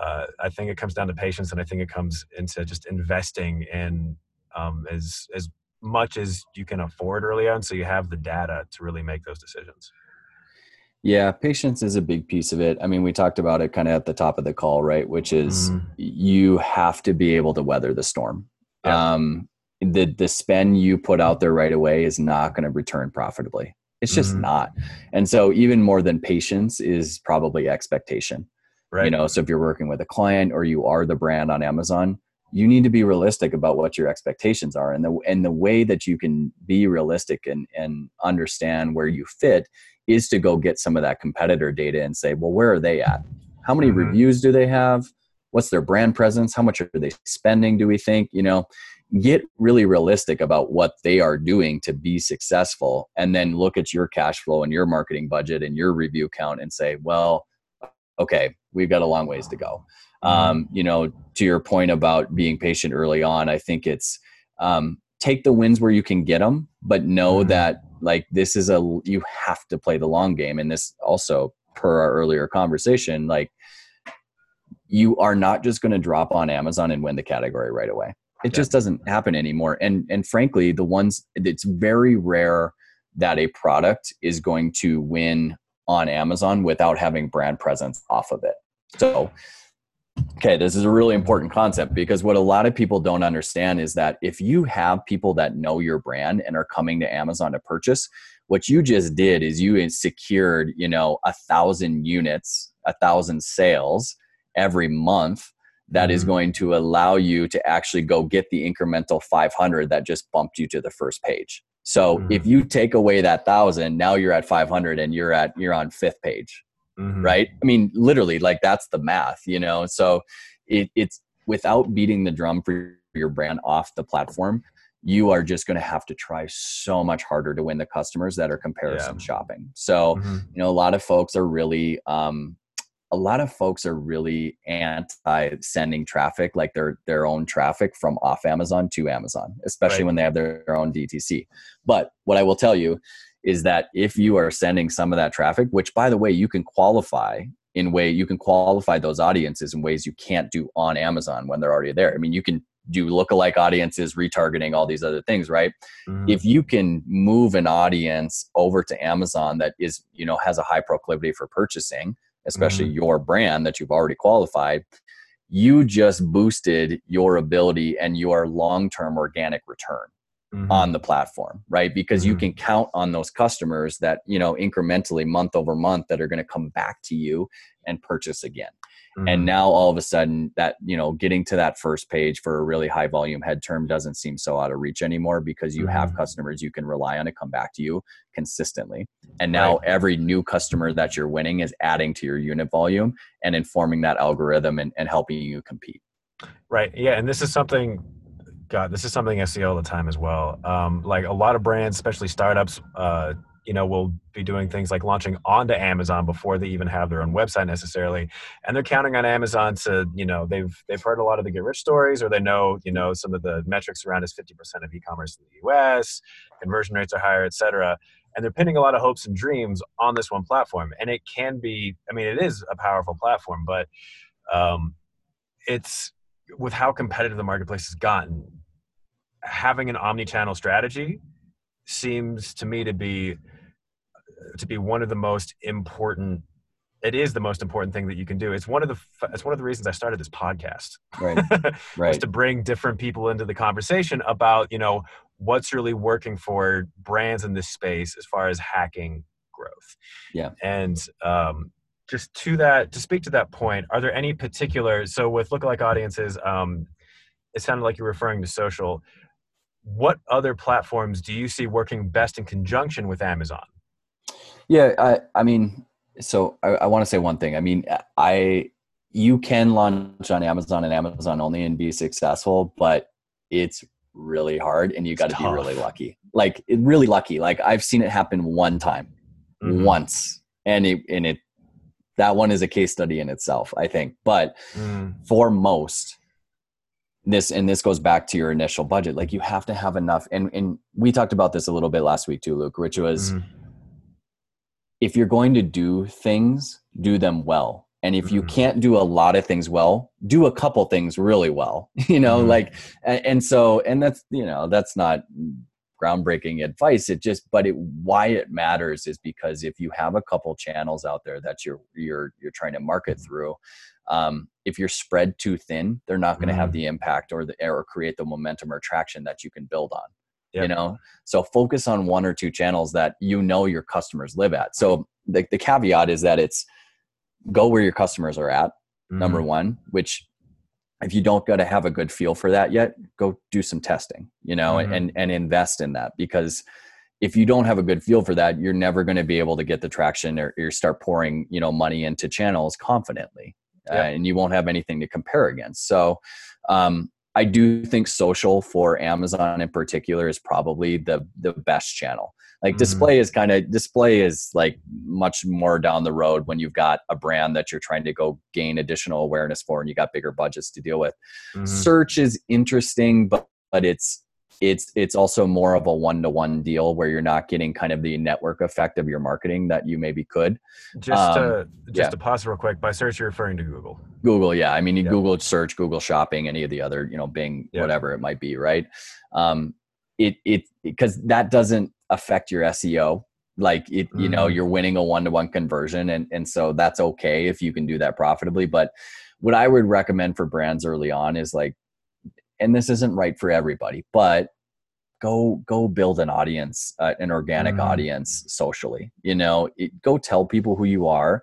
uh, I think it comes down to patience, and I think it comes into just investing in um, as as much as you can afford early on, so you have the data to really make those decisions. Yeah, patience is a big piece of it. I mean, we talked about it kind of at the top of the call, right? Which is mm. you have to be able to weather the storm. Yeah. Um, the the spend you put out there right away is not going to return profitably. It's just mm-hmm. not. And so even more than patience is probably expectation. Right. You know, so if you're working with a client or you are the brand on Amazon, you need to be realistic about what your expectations are. And the and the way that you can be realistic and, and understand where you fit is to go get some of that competitor data and say, well, where are they at? How many mm-hmm. reviews do they have? What's their brand presence? How much are they spending, do we think? You know, get really realistic about what they are doing to be successful and then look at your cash flow and your marketing budget and your review count and say well okay we've got a long ways to go mm-hmm. um, you know to your point about being patient early on i think it's um, take the wins where you can get them but know mm-hmm. that like this is a you have to play the long game and this also per our earlier conversation like you are not just going to drop on amazon and win the category right away it yeah. just doesn't happen anymore. And and frankly, the ones it's very rare that a product is going to win on Amazon without having brand presence off of it. So okay, this is a really important concept because what a lot of people don't understand is that if you have people that know your brand and are coming to Amazon to purchase, what you just did is you secured, you know, a thousand units, a thousand sales every month that is mm-hmm. going to allow you to actually go get the incremental 500 that just bumped you to the first page. So mm-hmm. if you take away that thousand, now you're at 500 and you're at you're on fifth page, mm-hmm. right? I mean, literally, like that's the math, you know. So it, it's without beating the drum for your brand off the platform, you are just going to have to try so much harder to win the customers that are comparison yeah. shopping. So mm-hmm. you know, a lot of folks are really um, a lot of folks are really anti sending traffic like their their own traffic from off Amazon to Amazon, especially right. when they have their, their own DTC. But what I will tell you is that if you are sending some of that traffic, which by the way you can qualify in way you can qualify those audiences in ways you can't do on Amazon when they're already there. I mean, you can do lookalike audiences, retargeting, all these other things, right? Mm-hmm. If you can move an audience over to Amazon that is, you know, has a high proclivity for purchasing, especially mm-hmm. your brand that you've already qualified, you just boosted your ability and your long term organic return. Mm-hmm. on the platform right because mm-hmm. you can count on those customers that you know incrementally month over month that are going to come back to you and purchase again Mm-hmm. And now all of a sudden that, you know, getting to that first page for a really high volume head term doesn't seem so out of reach anymore because you mm-hmm. have customers you can rely on to come back to you consistently. And now right. every new customer that you're winning is adding to your unit volume and informing that algorithm and, and helping you compete. Right. Yeah. And this is something God, this is something I see all the time as well. Um, like a lot of brands, especially startups, uh, you know will be doing things like launching onto amazon before they even have their own website necessarily and they're counting on amazon to you know they've they've heard a lot of the get rich stories or they know you know some of the metrics around is 50% of e-commerce in the us conversion rates are higher et cetera, and they're pinning a lot of hopes and dreams on this one platform and it can be i mean it is a powerful platform but um, it's with how competitive the marketplace has gotten having an omni-channel strategy seems to me to be to be one of the most important it is the most important thing that you can do. It's one of the it's one of the reasons I started this podcast. Right. *laughs* Right. was to bring different people into the conversation about, you know, what's really working for brands in this space as far as hacking growth. Yeah. And um just to that to speak to that point, are there any particular so with lookalike audiences, um it sounded like you're referring to social. What other platforms do you see working best in conjunction with Amazon? Yeah, I, I mean, so I, I want to say one thing. I mean, I you can launch on Amazon and Amazon only and be successful, but it's really hard and you got to be really lucky. Like really lucky. Like I've seen it happen one time, mm-hmm. once, and it and it that one is a case study in itself, I think. But mm. for most, this and this goes back to your initial budget. Like you have to have enough, and and we talked about this a little bit last week too, Luke, which was. Mm if you're going to do things, do them well. And if you mm-hmm. can't do a lot of things well, do a couple things really well. *laughs* You know, mm-hmm. like, and, and, so, and that's, you know, that's not groundbreaking advice. It just, but it, why it matters is because if you have a couple channels out there that you're, you're, you're trying to market through, um, if you're spread too thin, they're not going to mm-hmm. have the impact or the, or create the momentum or traction that you can build on yep. you know so focus on one or two channels that you know your customers live at so the, the caveat is that it's go where your customers are at mm-hmm. number one which if you don't got to have a good feel for that yet go do some testing you know mm-hmm. and and invest in that because if you don't have a good feel for that you're never going to be able to get the traction or, or start pouring you know money into channels confidently yep. uh, and you won't have anything to compare against so um, I do think social for Amazon in particular is probably the the best channel. Like mm display is kind of display is like much more down the road when you've got a brand that you're trying to go gain additional awareness for and you got bigger budgets to deal with. mm Search is interesting, but but it's it's it's also more of a one-to-one deal where you're not getting kind of the network effect of your marketing that you maybe could just um, to just yeah. to pause real quick by search you're referring to google google yeah i mean you yep. google search google shopping any of the other you know bing yep. whatever it might be right um it it because that doesn't affect your seo like it you mm-hmm. know you're winning a one-to-one conversion and and so that's okay if you can do that profitably but what i would recommend for brands early on is like and this isn't right for everybody but go go build an audience uh, an organic mm. audience socially you know it, go tell people who you are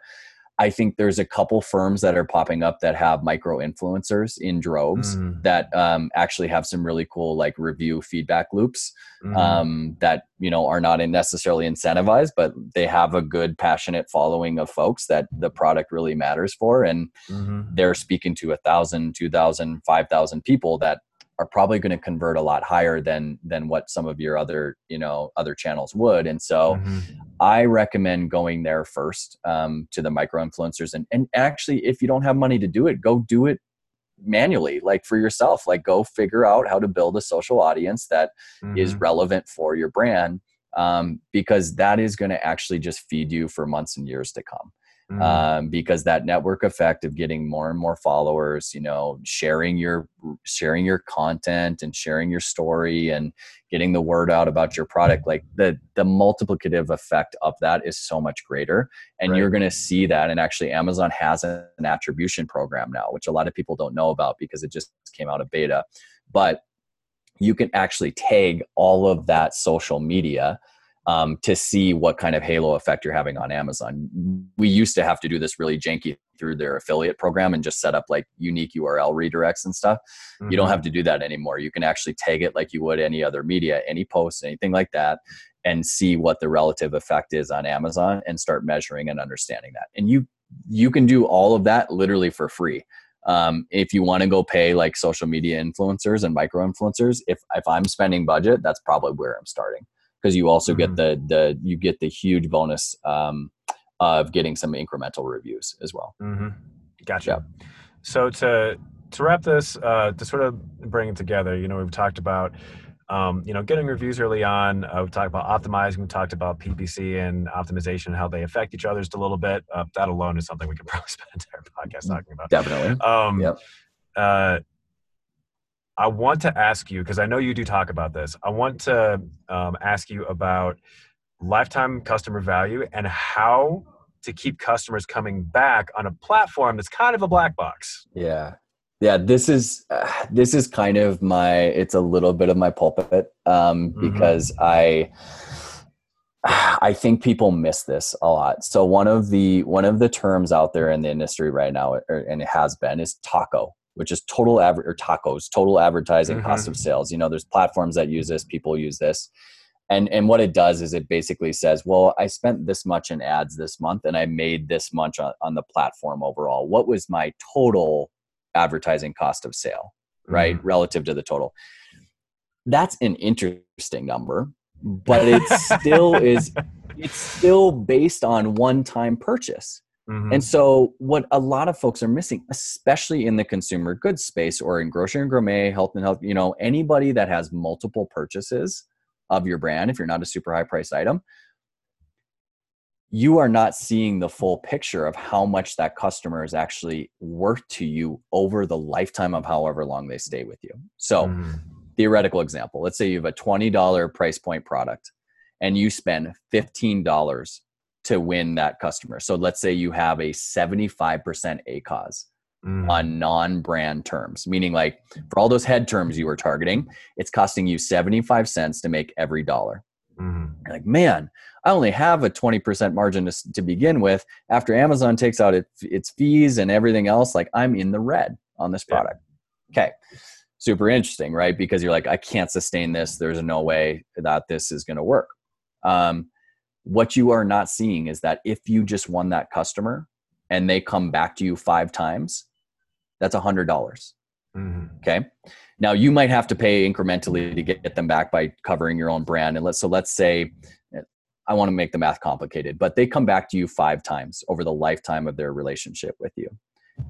i think there's a couple firms that are popping up that have micro influencers in droves mm. that um, actually have some really cool like review feedback loops mm. um, that you know are not necessarily incentivized but they have a good passionate following of folks that the product really matters for and mm-hmm. they're speaking to a thousand two thousand five thousand people that are probably going to convert a lot higher than than what some of your other you know other channels would and so mm-hmm. I recommend going there first um, to the micro influencers and and actually if you don't have money to do it go do it manually like for yourself like go figure out how to build a social audience that mm-hmm. is relevant for your brand um, because that is going to actually just feed you for months and years to come Mm. Um, because that network effect of getting more and more followers, you know, sharing your sharing your content and sharing your story and getting the word out about your product, like the the multiplicative effect of that is so much greater. And right. you're going to see that. And actually, Amazon has an attribution program now, which a lot of people don't know about because it just came out of beta. But you can actually tag all of that social media um, to see what kind of halo effect you're having on Amazon. We used to have to do this really janky through their affiliate program and just set up like unique URL redirects and stuff. Mm-hmm. You don't mm-hmm. have to do that anymore. You can actually tag it like you would any other media, any post, anything like that, and see what the relative effect is on Amazon and start measuring and understanding that. And you you can do all of that literally for free. Um, if you want to go pay like social media influencers and micro influencers, if if I'm spending budget, that's probably where I'm starting because you also mm-hmm. get the the you get the huge bonus um, of getting some incremental reviews as well. Mm-hmm. Gotcha. Yeah. So to to wrap this, uh, to sort of bring it together, you know, we've talked about um, you know, getting reviews early on. Uh, we've talked about optimizing. We talked about PPC and optimization and how they affect each other just a little bit. Uh, that alone is something we could *laughs* probably spend an entire podcast talking about. Definitely. Um, yep. Uh, I want to ask you because I know you do talk about this. I want to um, ask you about lifetime customer value and how to keep customers coming back on a platform that's kind of a black box. Yeah, yeah. This is uh, *sighs* this is kind of my. It's a little bit of my pulpit um, mm-hmm. because I. *sighs* I think people miss this a lot. So one of the one of the terms out there in the industry right now, and it has been, is taco which is total average or tacos, total advertising mm-hmm. cost of sales. You know, there's platforms that use this, people use this. and and what it does is it basically says well i spent this much in ads this month and i made this much on, on the platform overall what was my total advertising cost of sale right mm-hmm. relative to the total that's an interesting number but it *laughs* still is it's still based on one time purchase mm-hmm. and so what a lot of folks are missing especially in the consumer goods space or in grocery and gourmet health and health you know anybody that has multiple purchases of your brand if you're not a super high priced item you are not seeing the full picture of how much that customer is actually worth to you over the lifetime of however long they stay with you so mm. theoretical example let's say you have a $20 price point product and you spend $15 to win that customer. So let's say you have a 75% acos mm. on non-brand terms meaning like for all those head terms you were targeting it's costing you 75 cents to make every dollar. Mm. like man i only have a 20% margin to, to begin with. After amazon takes out it, its fees and everything else like i'm in the red on this product. Yeah. okay. Super interesting right? Because you're like i can't sustain this. There's no way that this is going to work. Um, what you are not seeing is that if you just won that customer and they come back to you five times that's a hundred dollars. Mm-hmm. Okay. Now you might have to pay incrementally to get them back by covering your own brand. And let's so let's say I want to make the math complicated, but they come back to you five times over the lifetime of their relationship with you.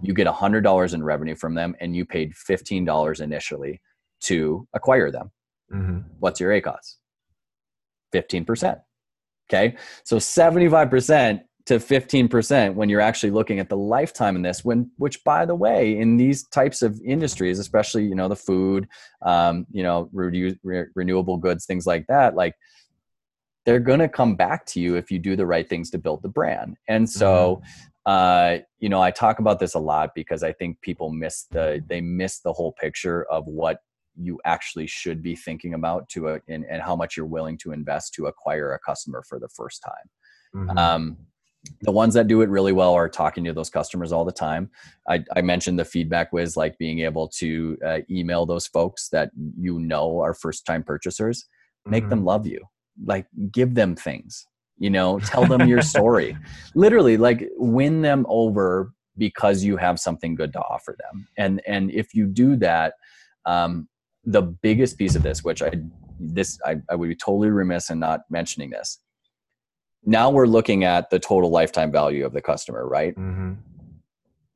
You get a hundred dollars in revenue from them, and you paid fifteen dollars initially to acquire them. Mm-hmm. What's your ACOS? Fifteen percent. Okay, so seventy-five percent to 15% when you're actually looking at the lifetime in this when which by the way in these types of industries especially you know the food um, you know re- re- renewable goods things like that like they're going to come back to you if you do the right things to build the brand and so mm-hmm. uh, you know i talk about this a lot because i think people miss the they miss the whole picture of what you actually should be thinking about to a, and, and how much you're willing to invest to acquire a customer for the first time. Mm-hmm. um, the ones that do it really well are talking to those customers all the time. I, I mentioned the FeedbackWhiz like being able to uh, email those folks that you know are first time purchasers. Make mm-hmm. them love you. Like give them things you know tell them your *laughs* story. Literally like win them over because you have something good to offer them. And and if you do that um, the biggest piece of this which i this I, I would be totally remiss in not mentioning this now we're looking at the total lifetime value of the customer, right? Mm-hmm.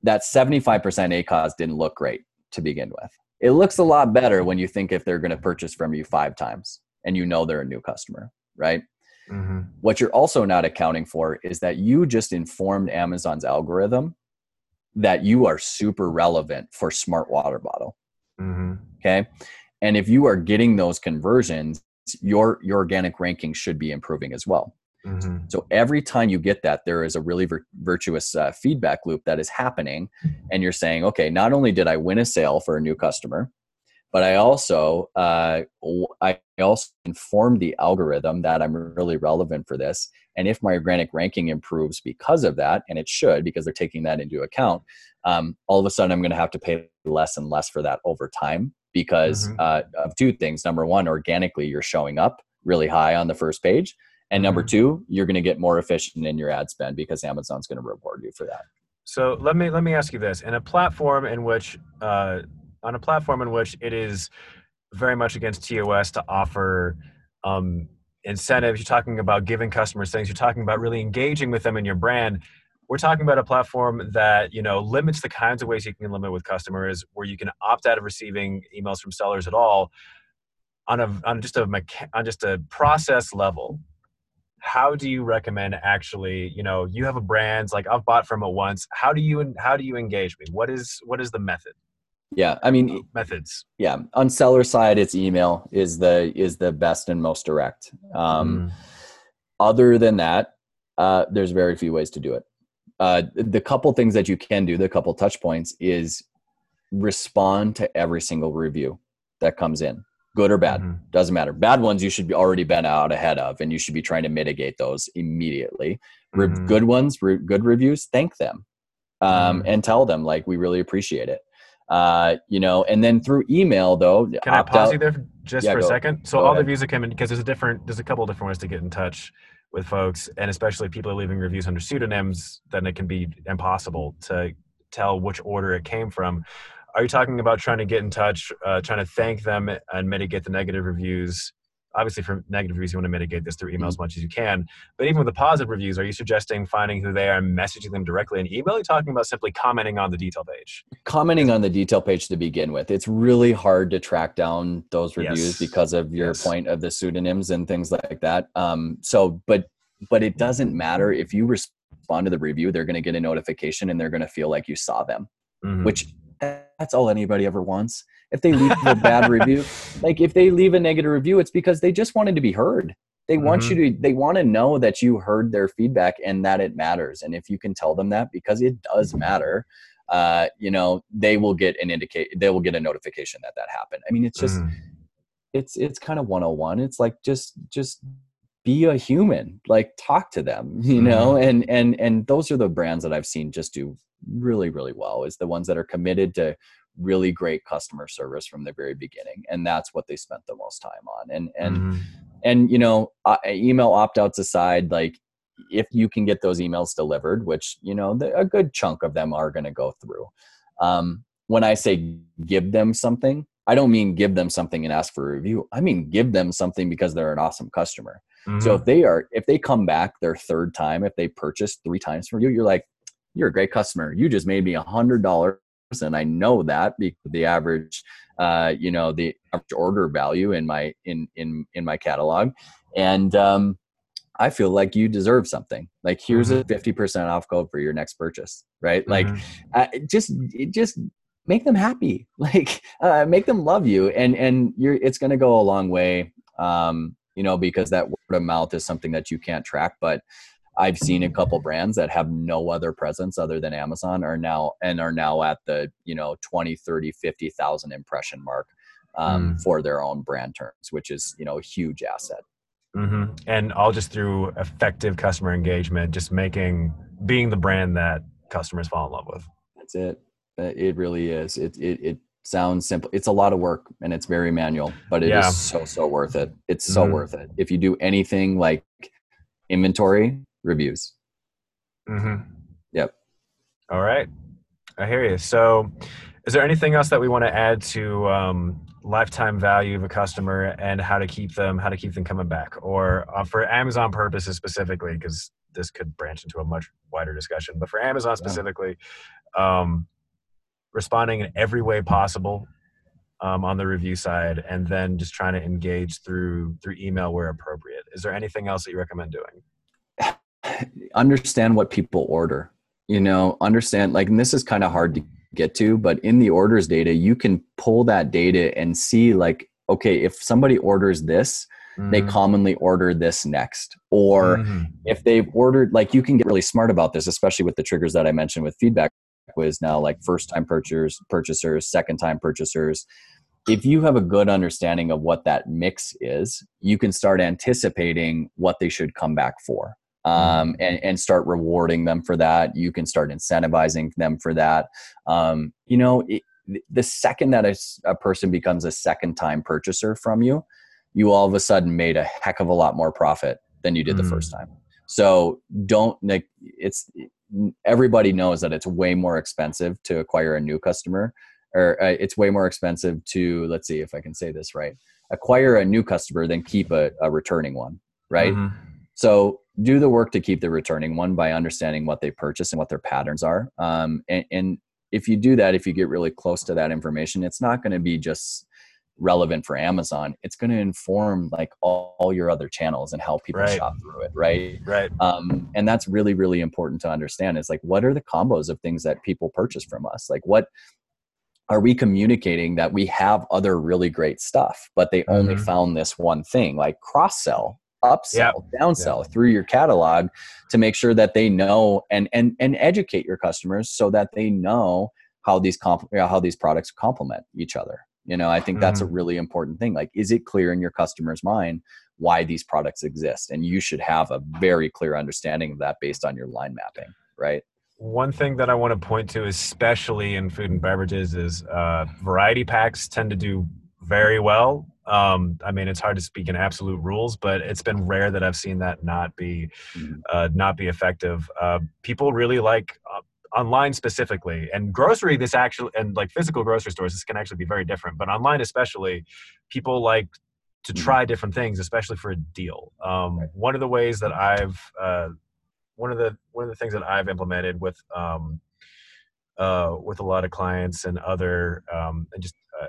That 75% ACOS didn't look great to begin with. It looks a lot better when you think if they're going to purchase from you five times and you know they're a new customer, right? Mm-hmm. What you're also not accounting for is that you just informed Amazon's algorithm that you are super relevant for smart water bottle. Mm-hmm. Okay. And if you are getting those conversions, your, your organic ranking should be improving as well. Mm-hmm. So every time you get that, there is a really vir- virtuous uh, feedback loop that is happening. And you're saying, okay, not only did I win a sale for a new customer, but I also uh, I also informed the algorithm that I'm really relevant for this. And if my organic ranking improves because of that, and it should because they're taking that into account, um, all of a sudden I'm going to have to pay less and less for that over time because mm-hmm. uh, of two things. Number one, organically you're showing up really high on the first page. And number mm-hmm. two, you're going to get more efficient in your ad spend because Amazon's going to reward you for that. So let me let me ask you this: in a platform in which, uh, on a platform in which it is very much against TOS to offer um, incentives, you're talking about giving customers things. You're talking about really engaging with them in your brand. We're talking about a platform that you know limits the kinds of ways you can limit with customers, where you can opt out of receiving emails from sellers at all on a on just a on just a process level. How do you recommend actually you know you have a brand like i've bought from it once. How do you how do you engage me? What is what is the method? Yeah i mean uh, methods. yeah on seller side it's email is the is the best and most direct. Um, mm. other than that uh, there's very few ways to do it uh, the couple things that you can do the couple touch points is respond to every single review that comes in good or bad mm-hmm. doesn't matter bad ones you should be already been out ahead of and you should be trying to mitigate those immediately mm-hmm. good ones re- good reviews thank them um, mm-hmm. and tell them like we really appreciate it uh, you know, and then through email though. Can I pause out, you there just yeah, for a second? So all ahead. the views that come in, because there's a different, there's a couple of different ways to get in touch with folks, and especially people leaving reviews under pseudonyms, then it can be impossible to tell which order it came from. Are you talking about trying to get in touch, uh, trying to thank them and mitigate the negative reviews? Obviously for negative reviews you want to mitigate this through email as mm-hmm. much as you can but even with the positive reviews are you suggesting finding who they are and messaging them directly in email or talking about simply commenting on the detail page commenting on the detail page to begin with it's really hard to track down those reviews yes. because of your yes. point of the pseudonyms and things like that um, so but but it doesn't matter if you respond to the review they're going to get a notification and they're going to feel like you saw them mm-hmm. which that's all anybody ever wants if they leave a bad *laughs* review like if they leave a negative review it's because they just wanted to be heard they want mm-hmm. you to they want to know that you heard their feedback and that it matters and if you can tell them that because it does matter uh, you know they will get an indicate they will get a notification that that happened i mean it's just mm. it's it's kind of 101 it's like just just be a human like talk to them *laughs* you know mm. and and and those are the brands that i've seen just do really really well is the ones that are committed to really great customer service from the very beginning and that's what they spent the most time on and and mm-hmm. and you know uh, email opt-outs aside like if you can get those emails delivered which you know the, a good chunk of them are going to go through um, when i say give them something i don't mean give them something and ask for a review i mean give them something because they're an awesome customer mm-hmm. so if they are if they come back their third time if they purchase three times from you you're like you're a great customer you just made me a hundred dollars and I know that because the average, uh, you know, the average order value in my in in in my catalog, and um, I feel like you deserve something. Like here's mm-hmm. a fifty percent off code for your next purchase, right? Mm-hmm. Like, uh, just just make them happy, *laughs* like uh, make them love you, and and you're it's going to go a long way. Um, you know, because that word of mouth is something that you can't track, but I've seen a couple brands that have no other presence other than Amazon are now and are now at the, you know, 20, 30, 50,000 impression mark um, mm. for their own brand terms, which is, you know, a huge asset. Mm-hmm. And all just through effective customer engagement, just making, being the brand that customers fall in love with. That's it. Uh, it really is. It, it, it sounds simple. It's a lot of work and it's very manual, but it yeah. is so, so worth it. It's so mm-hmm. worth it. If you do anything like inventory, reviews. Mm-hmm. Yep. All right. I hear you. So, is there anything else that we want to add to um, lifetime value of a customer and how to keep them how to keep them coming back, or uh, for Amazon purposes specifically? Because this could branch into a much wider discussion. But for Amazon specifically, um, responding in every way possible um, on the review side, and then just trying to engage through through email where appropriate. Is there anything else that you recommend doing? Understand what people order you know understand like and this is kind of hard to get to but in the orders data you can pull that data and see like okay if somebody orders this mm-hmm. they commonly order this next or mm-hmm. if they've ordered like you can get really smart about this especially with the triggers that i mentioned with feedback was now like first time purchasers purchasers second time purchasers if you have a good understanding of what that mix is you can start anticipating what they should come back for um, mm-hmm. and, and start rewarding them for that. You can start incentivizing them for that. Um, you know, it, the second that a, a person becomes a second time purchaser from you, you all of a sudden made a heck of a lot more profit than you did mm. the first mm. time. So don't like it's everybody knows that it's way more expensive to acquire a new customer or uh, it's way more expensive to let's see if I can say this right acquire a new customer than keep a, a returning one right mm-hmm. so do the work to keep the returning one by understanding what they purchase and what their patterns are. Um, and, and if you do that, if you get really close to that information, it's not going to be just relevant for Amazon. It's going to inform like all, all, your other channels and how people right. shop through it. Right. Right. Um, and that's really, really important to understand is like, what are the combos of things that people purchase from us? Like what, are we communicating that we have other really great stuff, but they only mm-hmm. found this one thing, like cross sell upsell yep. downsell yep. through your catalog to make sure that they know and and and educate your customers so that they know how these comp- how these products complement each other you know i think that's mm-hmm. a really important thing like is it clear in your customer's mind why these products exist and you should have a very clear understanding of that based on your line mapping right one thing that I want to point to, especially in food and beverages, is uh, variety packs tend to do very well. Um, I mean, it's hard to speak in absolute rules, but it's been rare that I've seen that not be Mhm. uh, not be effective. Uh, people really like uh, online specifically, and grocery. This actually and like physical grocery stores, this can actually be very different. But online, especially, people like to Mhm. try different things, especially for a deal. Um, Right. One of the ways that I've uh, one of the one of the things that I've implemented with um, uh, with a lot of clients and other um, and just uh,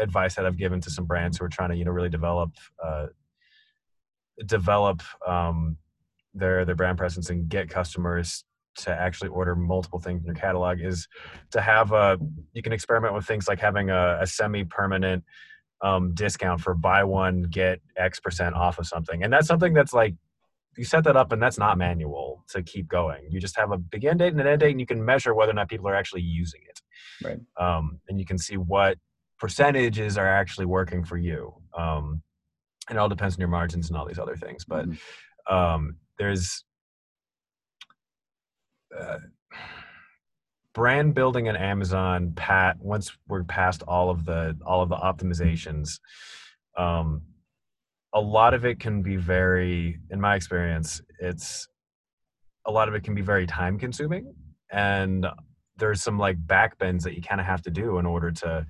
advice that I've given to some brands who are trying to you know really develop uh, develop um, their their brand presence and get customers to actually order multiple things in your catalog is to have a you can experiment with things like having a, a semi-permanent um, discount for buy one get x percent off of something. And that's something that's like you set that up and that's not manual to keep going. You just have a begin date and an end date and you can measure whether or not people are actually using it. Right. um, and you can see what percentages are actually working for you um, and it all depends on your margins and all these other things but Mhm. um, there's uh, brand building on Amazon. Pat, once we're past all of the all of the optimizations, um, a lot of it can be very, in my experience, it's a lot of it can be very time consuming, and there's some like backbends that you kind of have to do in order to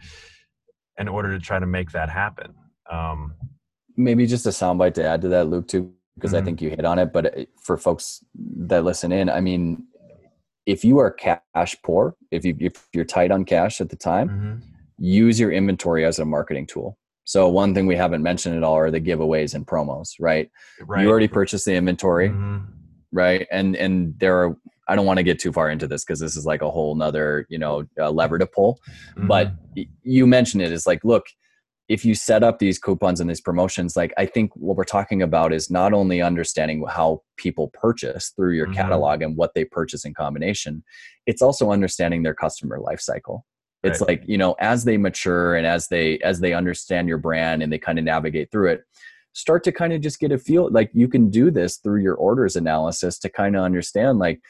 in order to try to make that happen. Um, maybe just a soundbite to add to that, Luke, too, because I Mhm. think you hit on it. But uh, for folks that listen in, I mean, if you are cash poor, if you if you're tight on cash at the time, use your inventory as a marketing tool. So one thing we haven't mentioned at all are the giveaways and promos, right? right. You already purchased the inventory, Mhm. right? And and there are I don't want to get too far into this because this is like a whole nother you know uh, lever to pull. But Mhm. y- you mentioned it is like, look, if you set up these coupons and these promotions, like I think what we're talking about is not only understanding how people purchase through your Mhm. catalog and what they purchase in combination, it's also understanding their customer life cycle. It's Right. like, you know, as they mature and as they as they understand your brand and they kind of navigate through it, start to kind of just get a feel like you can do this through your orders analysis to kind of understand like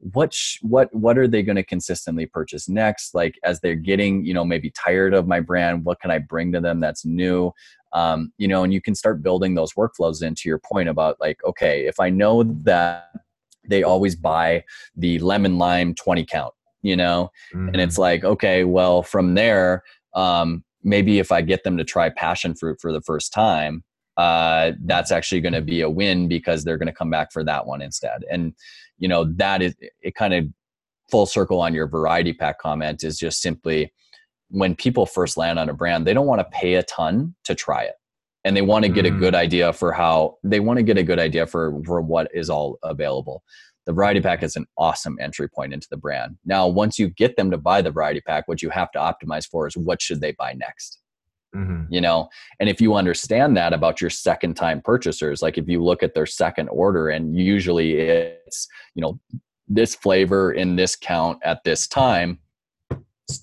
what sh- what what are they going to consistently purchase next? Like as they're getting you know maybe tired of my brand what can i bring to them that's new? Um, you know and you can start building those workflows into your point about like okay if i know that they always buy the lemon lime 20 count you know? And Mhm. it's like okay well from there um, maybe if i get them to try passion fruit for the first time uh, that's actually going to be a win because they're going to come back for that one instead. And you know that is it kind of full circle on your variety pack comment is just simply when people first land on a brand they don't want to pay a ton to try it. And they want to get a Mm. good idea for how they want to get a good idea for for what is all available. The variety pack is an awesome entry point into the brand. Now once you get them to buy the variety pack what you have to optimize for is what should they buy next Mhm. you know and if you understand that about your second time purchasers like if you look at their second order and usually it's you know this flavor in this count at this time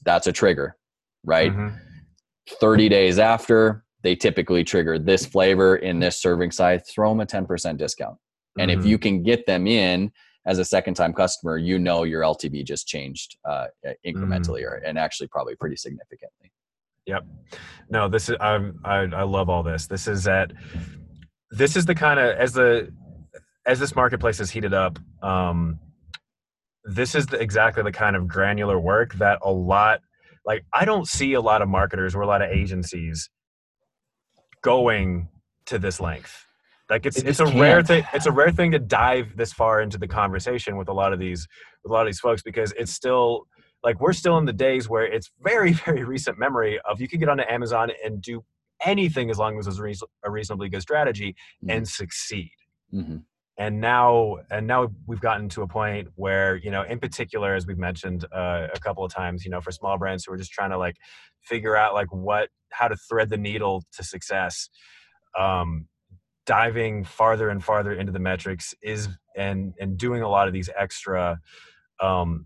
that's a trigger right Mhm. 30 days after they typically trigger this flavor in this serving size throw them a 10% discount and if Mhm. you can get them in as a second time customer you know your ltv just changed uh, incrementally or and actually probably pretty significantly Yep. No, this is I'm, I I love all this. This is at this is the kind of as the as this marketplace is heated up. Um, this is the, exactly the kind of granular work that a lot like I don't see a lot of marketers or a lot of agencies going to this length. Like it's it's a rare can't. thing. It's a rare thing to dive this far into the conversation with a lot of these with a lot of these folks because it's still like we're still in the days where it's very *laughs* very recent memory of you could get onto Amazon and do anything as long as it's a reasonably good strategy and succeed Mhm. and now and now we've gotten to a point where you know in particular as we've mentioned uh, a couple of times you know for small brands who are just trying to like figure out like what how to thread the needle to success um diving farther and farther into the metrics is and and doing a lot of these extra um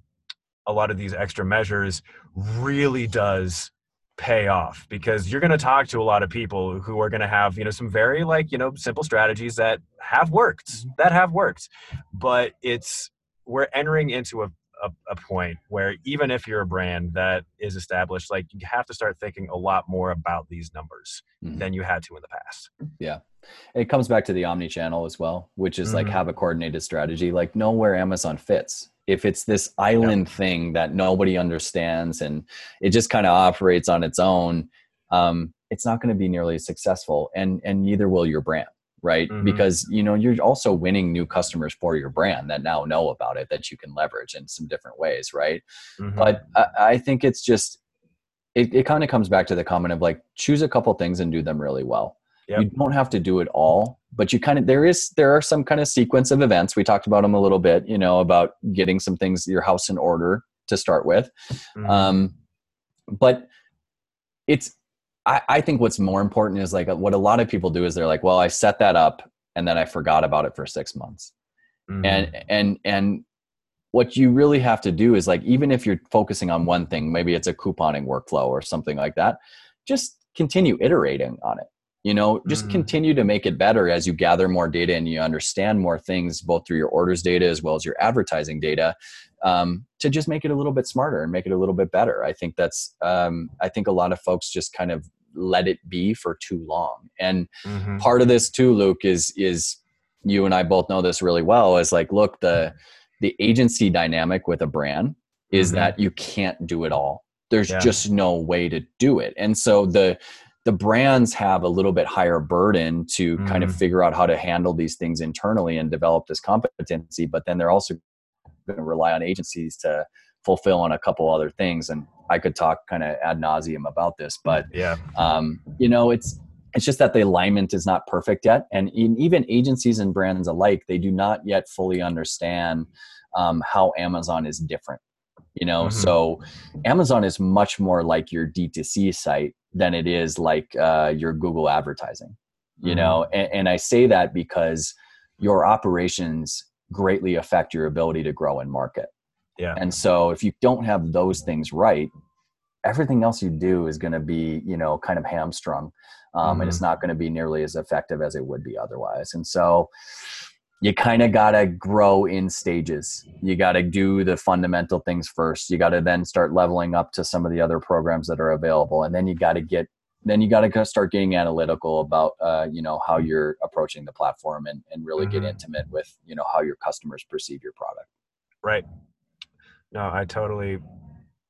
a lot of these extra measures really does pay off because you're going to talk to a lot of people who are going to have you know some very like you know simple strategies that have worked mm-hmm. that have worked. But it's we're entering into a a, a, point where even if you're a brand that is established, like you have to start thinking a lot more about these numbers mm-hmm. than you had to in the past. Yeah. It comes back to the omni channel as well, which is mm-hmm. like have a coordinated strategy, like know where Amazon fits. If it's this island thing that nobody understands and it just kind of operates on its own, um, it's not going to be nearly as successful, and and neither will your brand right mm-hmm. because you know you're also winning new customers for your brand that now know about it that you can leverage in some different ways right mm-hmm. but I, I, think it's just it, it kind of comes back to the comment of like choose a couple things and do them really well yep. you don't have to do it all but you kind of there is there are some kind of sequence of events we talked about them a little bit you know about getting some things your house in order to start with mm-hmm. um but it's I, I think what's more important is like what a lot of people do is they're like, well, I set that up and then I forgot about it for six months. Mm-hmm. And and and what you really have to do is like even if you're focusing on one thing, maybe it's a couponing workflow or something like that, just continue iterating on it. You know, just mm-hmm. continue to make it better as you gather more data and you understand more things, both through your orders data as well as your advertising data, um, to just make it a little bit smarter and make it a little bit better. I think that's, um, I think a lot of folks just kind of let it be for too long. And mm-hmm. part of this too, Luke, is is you and I both know this really well. Is like, look, the the agency dynamic with a brand is mm-hmm. that you can't do it all. There's yeah. just no way to do it. And so the the brands have a little bit higher burden to mm-hmm. kind of mm-hmm. figure out how to handle these things internally and develop this competency, but then they're also going to rely on agencies to fulfill on a couple other things. And I could talk kind of ad nauseum about this, but yeah, um, you know, it's it's just that the alignment is not perfect yet, and in, even agencies and brands alike, they do not yet fully understand um, how Amazon is different. You know, mm-hmm. so Amazon is much more like your D2C site than it is like uh, your Google advertising. You mm-hmm. know, and, and I say that because your operations greatly affect your ability to grow and market. Yeah. And so if you don't have those things right, everything else you do is going to be, you know, kind of hamstrung. Um, mm-hmm. And it's mm-hmm. not going to be nearly as effective as it would be otherwise. And so you kind of got to grow in stages. You got to do the fundamental things first. You got to then start leveling up to some of the other programs that are available. And then you got to get then you got to start getting analytical about uh, you know how you're approaching the platform and, and really mm-hmm. get intimate with you know how your customers perceive your product right no, I totally.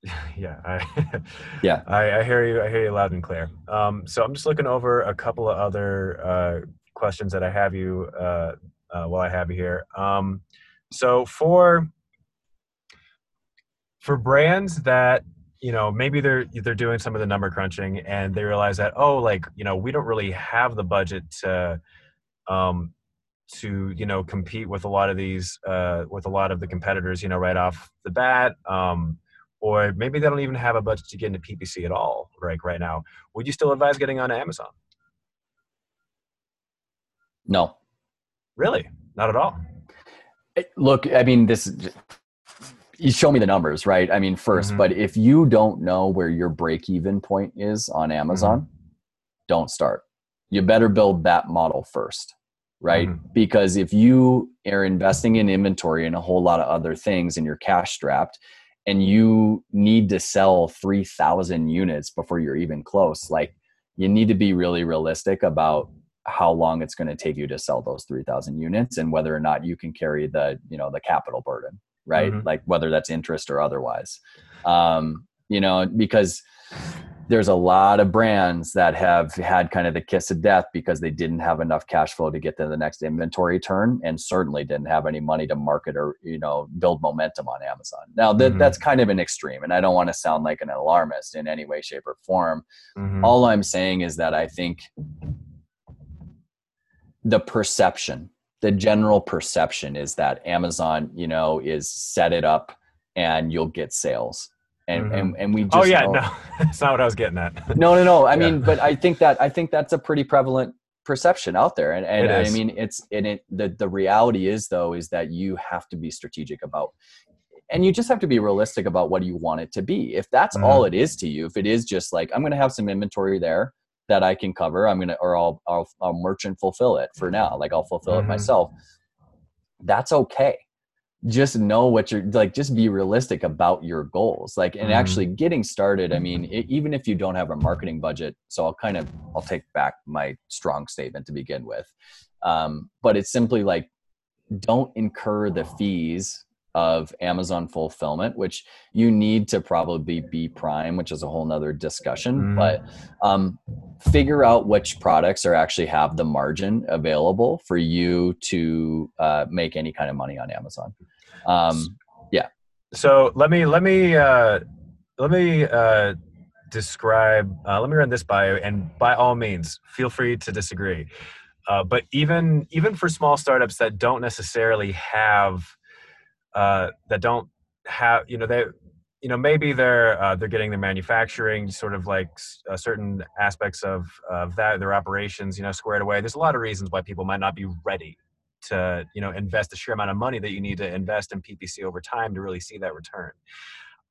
*laughs* Yeah, I yeah, *laughs* I, I, hear you. I hear you loud and clear. Um, so I'm just looking over a couple of other uh, questions that I have you uh, uh, while I have you here. Um, so for for brands that you know maybe they're they're doing some of the number crunching and they realize that oh like you know we don't really have the budget to um, to you know compete with a lot of these uh, with a lot of the competitors you know right off the bat um, or maybe they don't even have a budget to get into ppc at all right right now. Would you still advise getting on amazon? No. Really? Not at all? Look i mean this you show me the numbers right i mean 1st mm-hmm. but if you don't know where your break even point is on amazon mm-hmm. don't start you better build that model first right? Mm-hmm. Because if you are investing in inventory and a whole lot of other things and you're cash strapped and you need to sell 3000 units before you're even close, like you need to be really realistic about how long it's going to take you to sell those 3000 units and whether or not you can carry the, you know, the capital burden, right? Mm-hmm. Like whether that's interest or otherwise. Um, you know, because there's a lot of brands that have had kind of the kiss of death because they didn't have enough cash flow to get to the next inventory turn and certainly didn't have any money to market or you know build momentum on amazon now th- mm-hmm. that's kind of an extreme and i don't want to sound like an alarmist in any way shape or form mm-hmm. all i'm saying is that i think the perception the general perception is that amazon you know is set it up and you'll get sales and mm-hmm. and, and we just oh yeah know, no *laughs* that's not what i was getting at no no no i yeah. mean but i think that i think that's a pretty prevalent perception out there and, and i mean it's and it the, the reality is though is that you have to be strategic about and you just have to be realistic about what you want it to be if that's mm-hmm. all it is to you if it is just like i'm going to have some inventory there that i can cover i'm to or I'll, I'll, I'll merchant fulfill it for now like i'll fulfill mm-hmm. it myself that's okay just know what you're like just be realistic about your goals like and mm. actually getting started i mean it, even if you don't have a marketing budget so i'll kind of i'll take back my strong statement to begin with um, but it's simply like don't incur the fees of Amazon fulfillment, which you need to probably be prime, which is a whole nother discussion. Mm. But um, figure out which products are actually have the margin available for you to uh, make any kind of money on Amazon. Um, yeah. So let me let me uh, let me uh, describe. Uh, let me run this by you, and by all means, feel free to disagree. Uh, but even even for small startups that don't necessarily have uh, that don't have you know they you know maybe they're uh, they're getting their manufacturing sort of like uh, certain aspects of of that their operations you know squared away. There's a lot of reasons why people might not be ready to you know invest the sheer amount of money that you need to invest in ppc over time to really see that return.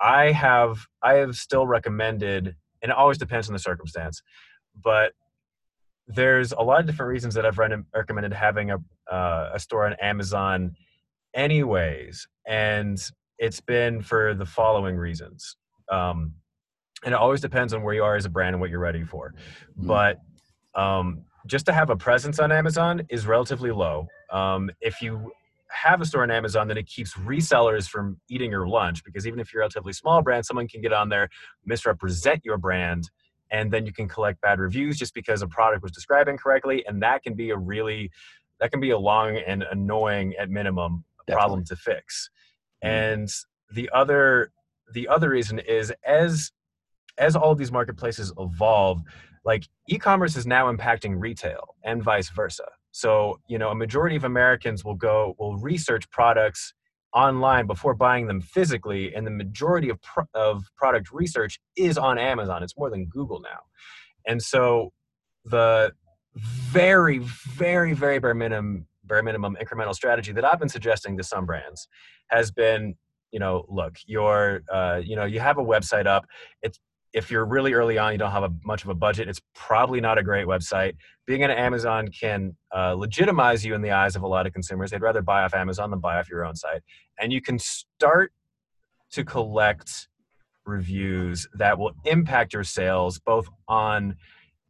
I have i have still recommended and it always depends on the circumstance but there's a lot of different reasons that i've recommended having a, uh, a store on amazon anyways and it's been for the following reasons um, and it always depends on where you are as a brand and what you're ready for mm-hmm. but um, just to have a presence on amazon is relatively low um, if you have a store on amazon then it keeps resellers from eating your lunch because even if you're a relatively small brand someone can get on there misrepresent your brand and then you can collect bad reviews just because a product was described incorrectly and that can be a really that can be a long and annoying at minimum. Problem to fix. Mm-hmm. And the other the other reason is as as all these marketplaces evolve, like e-commerce is now impacting retail and vice versa. So, you know, a majority of Americans will go will research products online before buying them physically and the majority of pro- of product research is on Amazon. It's more than Google now. And so the very very very bare minimum bare minimum incremental strategy that I've been suggesting to some brands has been, you know, look, you're, uh, you know, you have a website up. It's if you're really early on, you don't have a, much of a budget. It's probably not a great website. Being on Amazon can uh, legitimize you in the eyes of a lot of consumers. They'd rather buy off Amazon than buy off your own site, and you can start to collect reviews that will impact your sales both on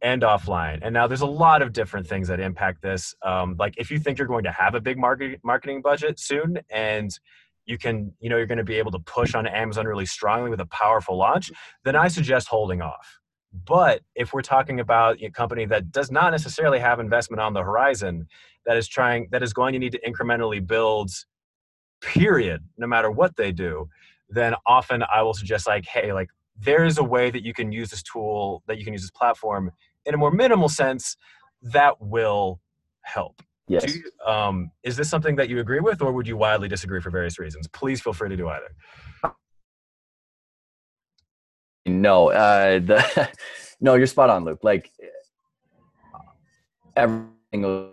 and offline. And now there's a lot of different things that impact this. Um, like if you think you're going to have a big market, marketing budget soon and you can, you know, you're going to be able to push on Amazon really strongly with a powerful launch, then I suggest holding off. But if we're talking about a company that does not necessarily have investment on the horizon, that is trying, that is going to need to incrementally build, period, no matter what they do, then often I will suggest like, hey, like there is a way that you can use this tool, that you can use this platform in a more minimal sense, that will help. Yes. You, um, is this something that you agree with, or would you wildly disagree for various reasons? Please feel free to do either. No, uh, the *laughs* no, you're spot on, Luke. Like everything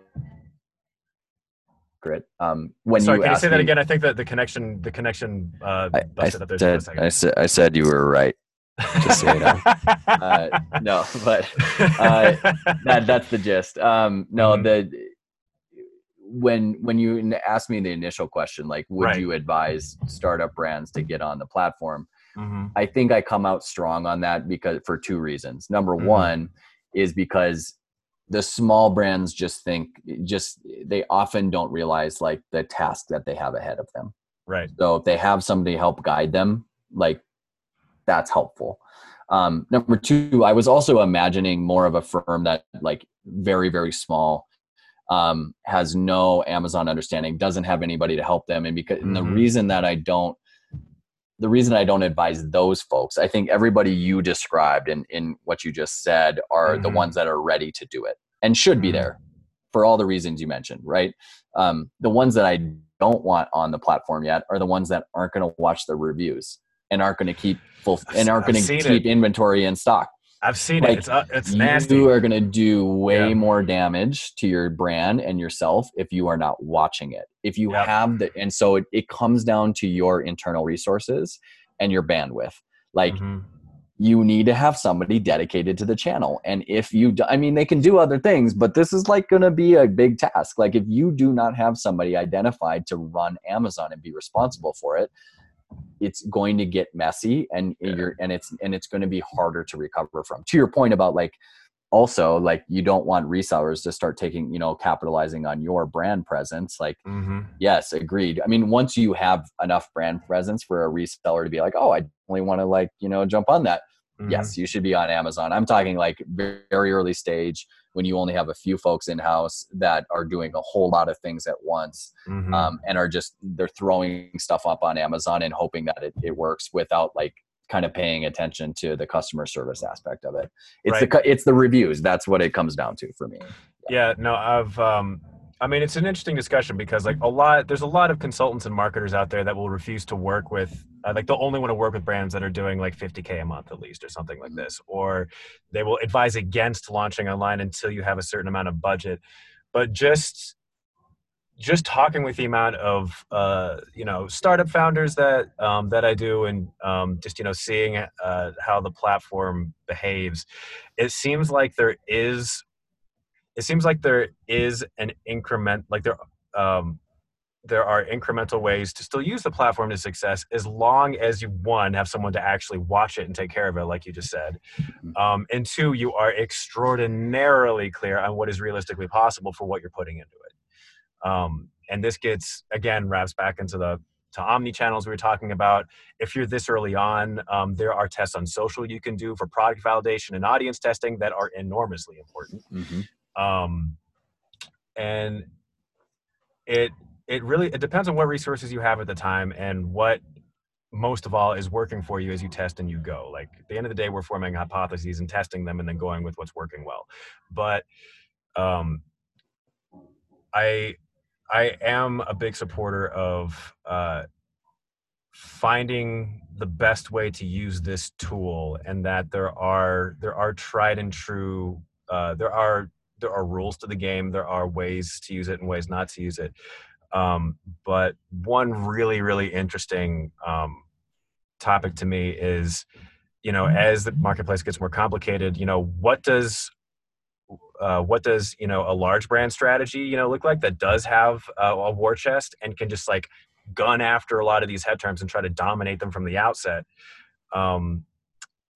grit. Um, when Sorry, you can you say me, that again? I think that the connection, the connection. Uh, I, I said, I said, I said you were right. Just so you know. *laughs* uh, no, but uh, that that's the gist. Um, no, mm-hmm. the when when you asked me the initial question, like, would right. you advise startup brands to get on the platform? Mm-hmm. I think I come out strong on that because for two reasons. Number mm-hmm. one is because the small brands just think just they often don't realize like the task that they have ahead of them. Right. So if they have somebody help guide them, like that's helpful. Um, number two, I was also imagining more of a firm that like very very small, um, has no Amazon understanding, doesn't have anybody to help them, and because mm-hmm. and the mm-hmm. reason that I don't, the reason I don't advise those folks, I think everybody you described in in what you just said are mm-hmm. the ones that are ready to do it and should be mm-hmm. there for all the reasons you mentioned, right? Um, the ones that I don't want on the platform yet are the ones that aren't going to watch the reviews and aren't going to keep full and aren't going to keep it. inventory in stock. I've seen like, it. It's, uh, it's nasty. You are going to do way yeah. more damage to your brand and yourself if you are not watching it. If you yep. have the, and so it, it comes down to your internal resources and your bandwidth. Like, mm-hmm. you need to have somebody dedicated to the channel. And if you, do, I mean, they can do other things, but this is like going to be a big task. Like if you do not have somebody identified to run Amazon and be responsible for it, it's going to get messy and yeah. you're and it's and it's going to be harder to recover from. To your point about like also like you don't want resellers to start taking you know capitalizing on your brand presence like mm-hmm. yes agreed i mean once you have enough brand presence for a reseller to be like oh i only want to like you know jump on that mm-hmm. yes you should be on amazon i'm talking like very early stage when you only have a few folks in house that are doing a whole lot of things at once mm-hmm. um, and are just they're throwing stuff up on amazon and hoping that it, it works without like kind of paying attention to the customer service aspect of it. It's right. the it's the reviews. That's what it comes down to for me. Yeah, yeah no, I've um I mean, it's an interesting discussion because like a lot, there's a lot of consultants and marketers out there that will refuse to work with, uh, like they'll only want to work with brands that are doing like 50k a month at least, or something like this, or they will advise against launching online until you have a certain amount of budget. But just just talking with the amount of uh, you know startup founders that um, that I do, and um, just you know seeing uh, how the platform behaves, it seems like there is, it seems like there is an increment, like there, um, there are incremental ways to still use the platform to success, as long as you one have someone to actually watch it and take care of it, like you just said, mm-hmm. um, and two, you are extraordinarily clear on what is realistically possible for what you're putting into it. Um, and this gets again wraps back into the to omni channels we were talking about. If you're this early on, um, there are tests on social you can do for product validation and audience testing that are enormously important. Mm-hmm. Um, and it it really it depends on what resources you have at the time and what most of all is working for you as you test and you go. Like at the end of the day, we're forming hypotheses and testing them and then going with what's working well. But um, I I am a big supporter of uh, finding the best way to use this tool, and that there are there are tried and true uh, there are there are rules to the game. There are ways to use it and ways not to use it. Um, but one really really interesting um, topic to me is you know as the marketplace gets more complicated you know what does uh, what does you know a large brand strategy you know look like that does have uh, a war chest and can just like gun after a lot of these head terms and try to dominate them from the outset um,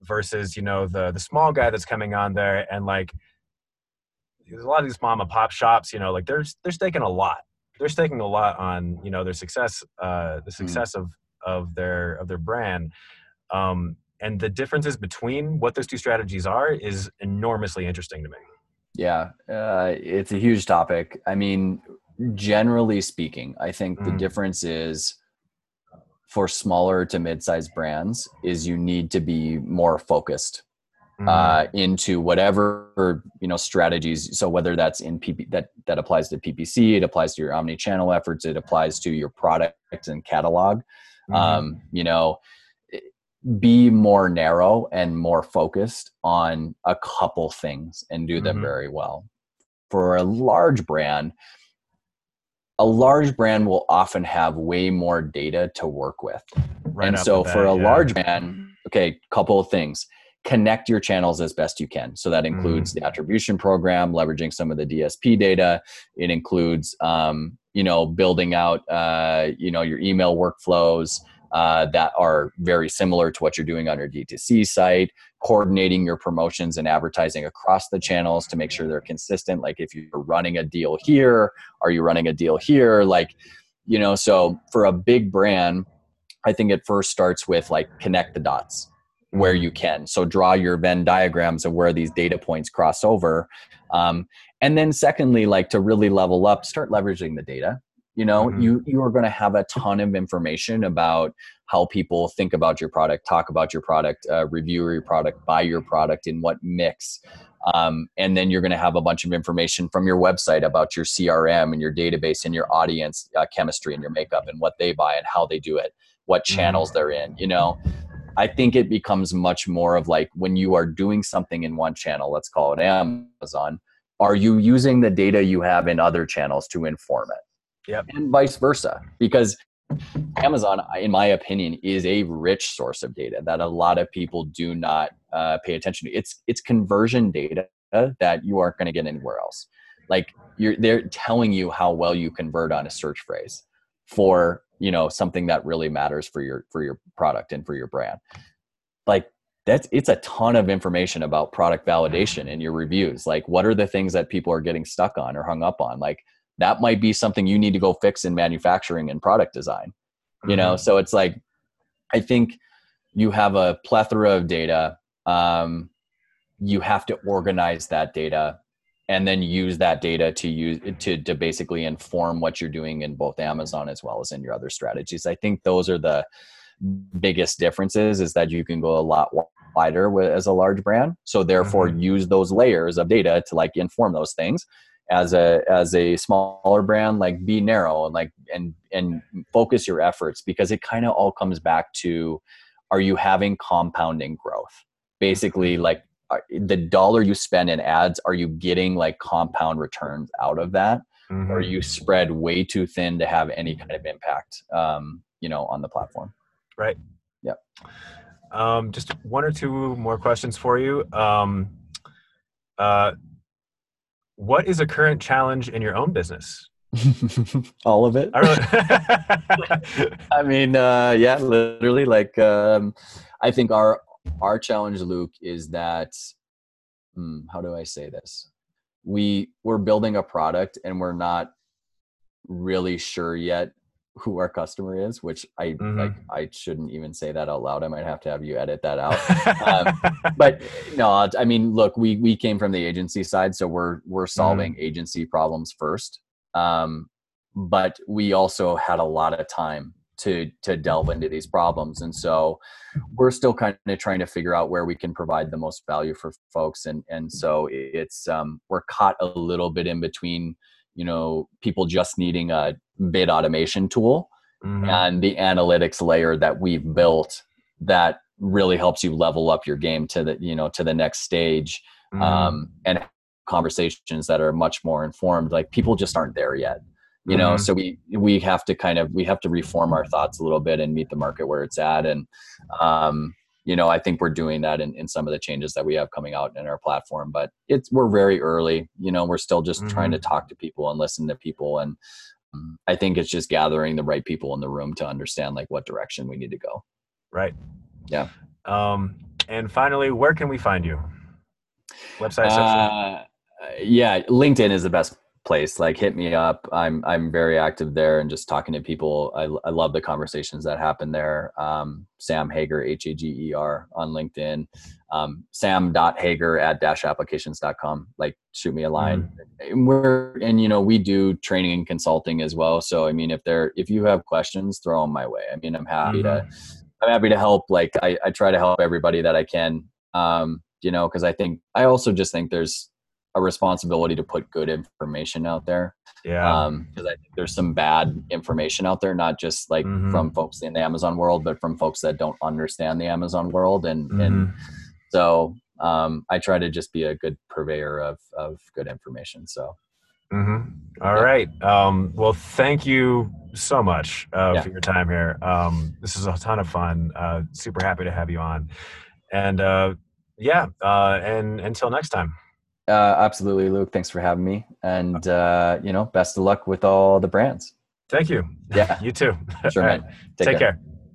versus you know the the small guy that's coming on there and like there's a lot of these mom and pop shops you know like they're they're staking a lot they're staking a lot on you know their success uh the hmm. success mm. of of their of their brand um and the differences between what those two strategies are is enormously interesting to me yeah, uh, it's a huge topic. I mean, generally speaking, I think mm. the difference is for smaller to mid-sized brands is you need to be more focused. Uh, into whatever you know strategies. So whether that's in PP that that applies to PPC, it applies to your omni-channel efforts, it applies to your product and catalog. Mm-hmm. Um, you know, be more narrow and more focused on a couple things and do them mm-hmm. very well. For a large brand, a large brand will often have way more data to work with. Right and so for a yeah. large brand, okay, couple of things. Connect your channels as best you can. So that includes mm. the attribution program, leveraging some of the DSP data. It includes, um, you know, building out, uh, you know, your email workflows, uh, that are very similar to what you're doing on your D2C site, coordinating your promotions and advertising across the channels to make sure they're consistent. Like if you're running a deal here, are you running a deal here? Like, you know, so for a big brand, I think it first starts with like connect the dots where you can. So draw your Venn diagrams of where these data points cross over. Um, and then secondly, like to really level up, start leveraging the data you know mm-hmm. you you are going to have a ton of information about how people think about your product talk about your product uh, review your product buy your product in what mix um, and then you're going to have a bunch of information from your website about your crm and your database and your audience uh, chemistry and your makeup and what they buy and how they do it what channels mm-hmm. they're in you know i think it becomes much more of like when you are doing something in one channel let's call it amazon are you using the data you have in other channels to inform it yep. and vice versa because Amazon, in my opinion, is a rich source of data that a lot of people do not uh, pay attention to. It's it's conversion data that you aren't going to get anywhere else. Like you're they're telling you how well you convert on a search phrase for you know something that really matters for your for your product and for your brand. Like that's it's a ton of information about product validation in your reviews. Like what are the things that people are getting stuck on or hung up on? Like that might be something you need to go fix in manufacturing and product design you know mm-hmm. so it's like i think you have a plethora of data um, you have to organize that data and then use that data to use to, to basically inform what you're doing in both amazon as well as in your other strategies i think those are the biggest differences is that you can go a lot wider with, as a large brand so therefore mm-hmm. use those layers of data to like inform those things as a as a smaller brand like be narrow and like and and focus your efforts because it kind of all comes back to are you having compounding growth basically mm-hmm. Like the dollar you spend in ads are you getting like compound returns out of that mm-hmm. or you spread way too thin to have any kind of impact um, you know on the platform right yep um, just one or two more questions for you um, uh, what is a current challenge in your own business? *laughs* All of it. I, really *laughs* I mean, uh, yeah, literally. Like, um, I think our our challenge, Luke, is that hmm, how do I say this? We we're building a product and we're not really sure yet who our customer is, which I mm-hmm. like. I shouldn't even say that out loud. I might have to have you edit that out. um, *laughs* but no, I mean, look, we we came from the agency side, so we're we're solving mm-hmm. agency problems first. Um, but we also had a lot of time to to delve into these problems, and so we're still kind of trying to figure out where we can provide the most value for folks. And and so it's um, we're caught a little bit in between you know people just needing a bid automation tool mm-hmm. and the analytics layer that we've built that really helps you level up your game to the you know to the next stage mm-hmm. um, and conversations that are much more informed like people just aren't there yet you know mm-hmm. so we we have to kind of we have to reform our thoughts a little bit and meet the market where it's at and um, you know, I think we're doing that in, in some of the changes that we have coming out in our platform, but it's, we're very early, you know, we're still just mm-hmm. trying to mm-hmm. talk to people and listen to people. And um, I think it's just gathering the right people in the room to understand like what direction we need to go. Right. Yeah. Um, and finally, where can we find you? Website. Uh, yeah. LinkedIn is the best place like hit me up. I'm i'm very active there and just talking to people. I, I love the conversations that happen there. Um, sam hager h-a-g-e-r on linkedin. Um, sam.hager at dashapplications.com like shoot me a line. Mm. and we're and you know we do training and consulting as well. So i mean if there if you have questions throw them my way. I mean i'm happy mm-hmm. to i'm happy to help. Like I, I try to help everybody that i can. Um, you know because i think i also just think there's a responsibility to put good information out there. Yeah. Um, because I think there's some bad information out there, not just like mm-hmm. from folks in the Amazon world, but from folks that don't understand the Amazon world. And mm-hmm. and so um, I try to just be a good purveyor of of good information. So. Mm-hmm. All yeah. right. Um, well, thank you so much uh, yeah. for your time here. Um, this is a ton of fun. Uh, super happy to have you on. And uh, yeah, uh, and until next time. Uh, absolutely, Luke. Thanks for having me, and uh, you know, best of luck with all the brands. Thank you. Yeah, *laughs* you too. Sure, man. Take, Take care. care.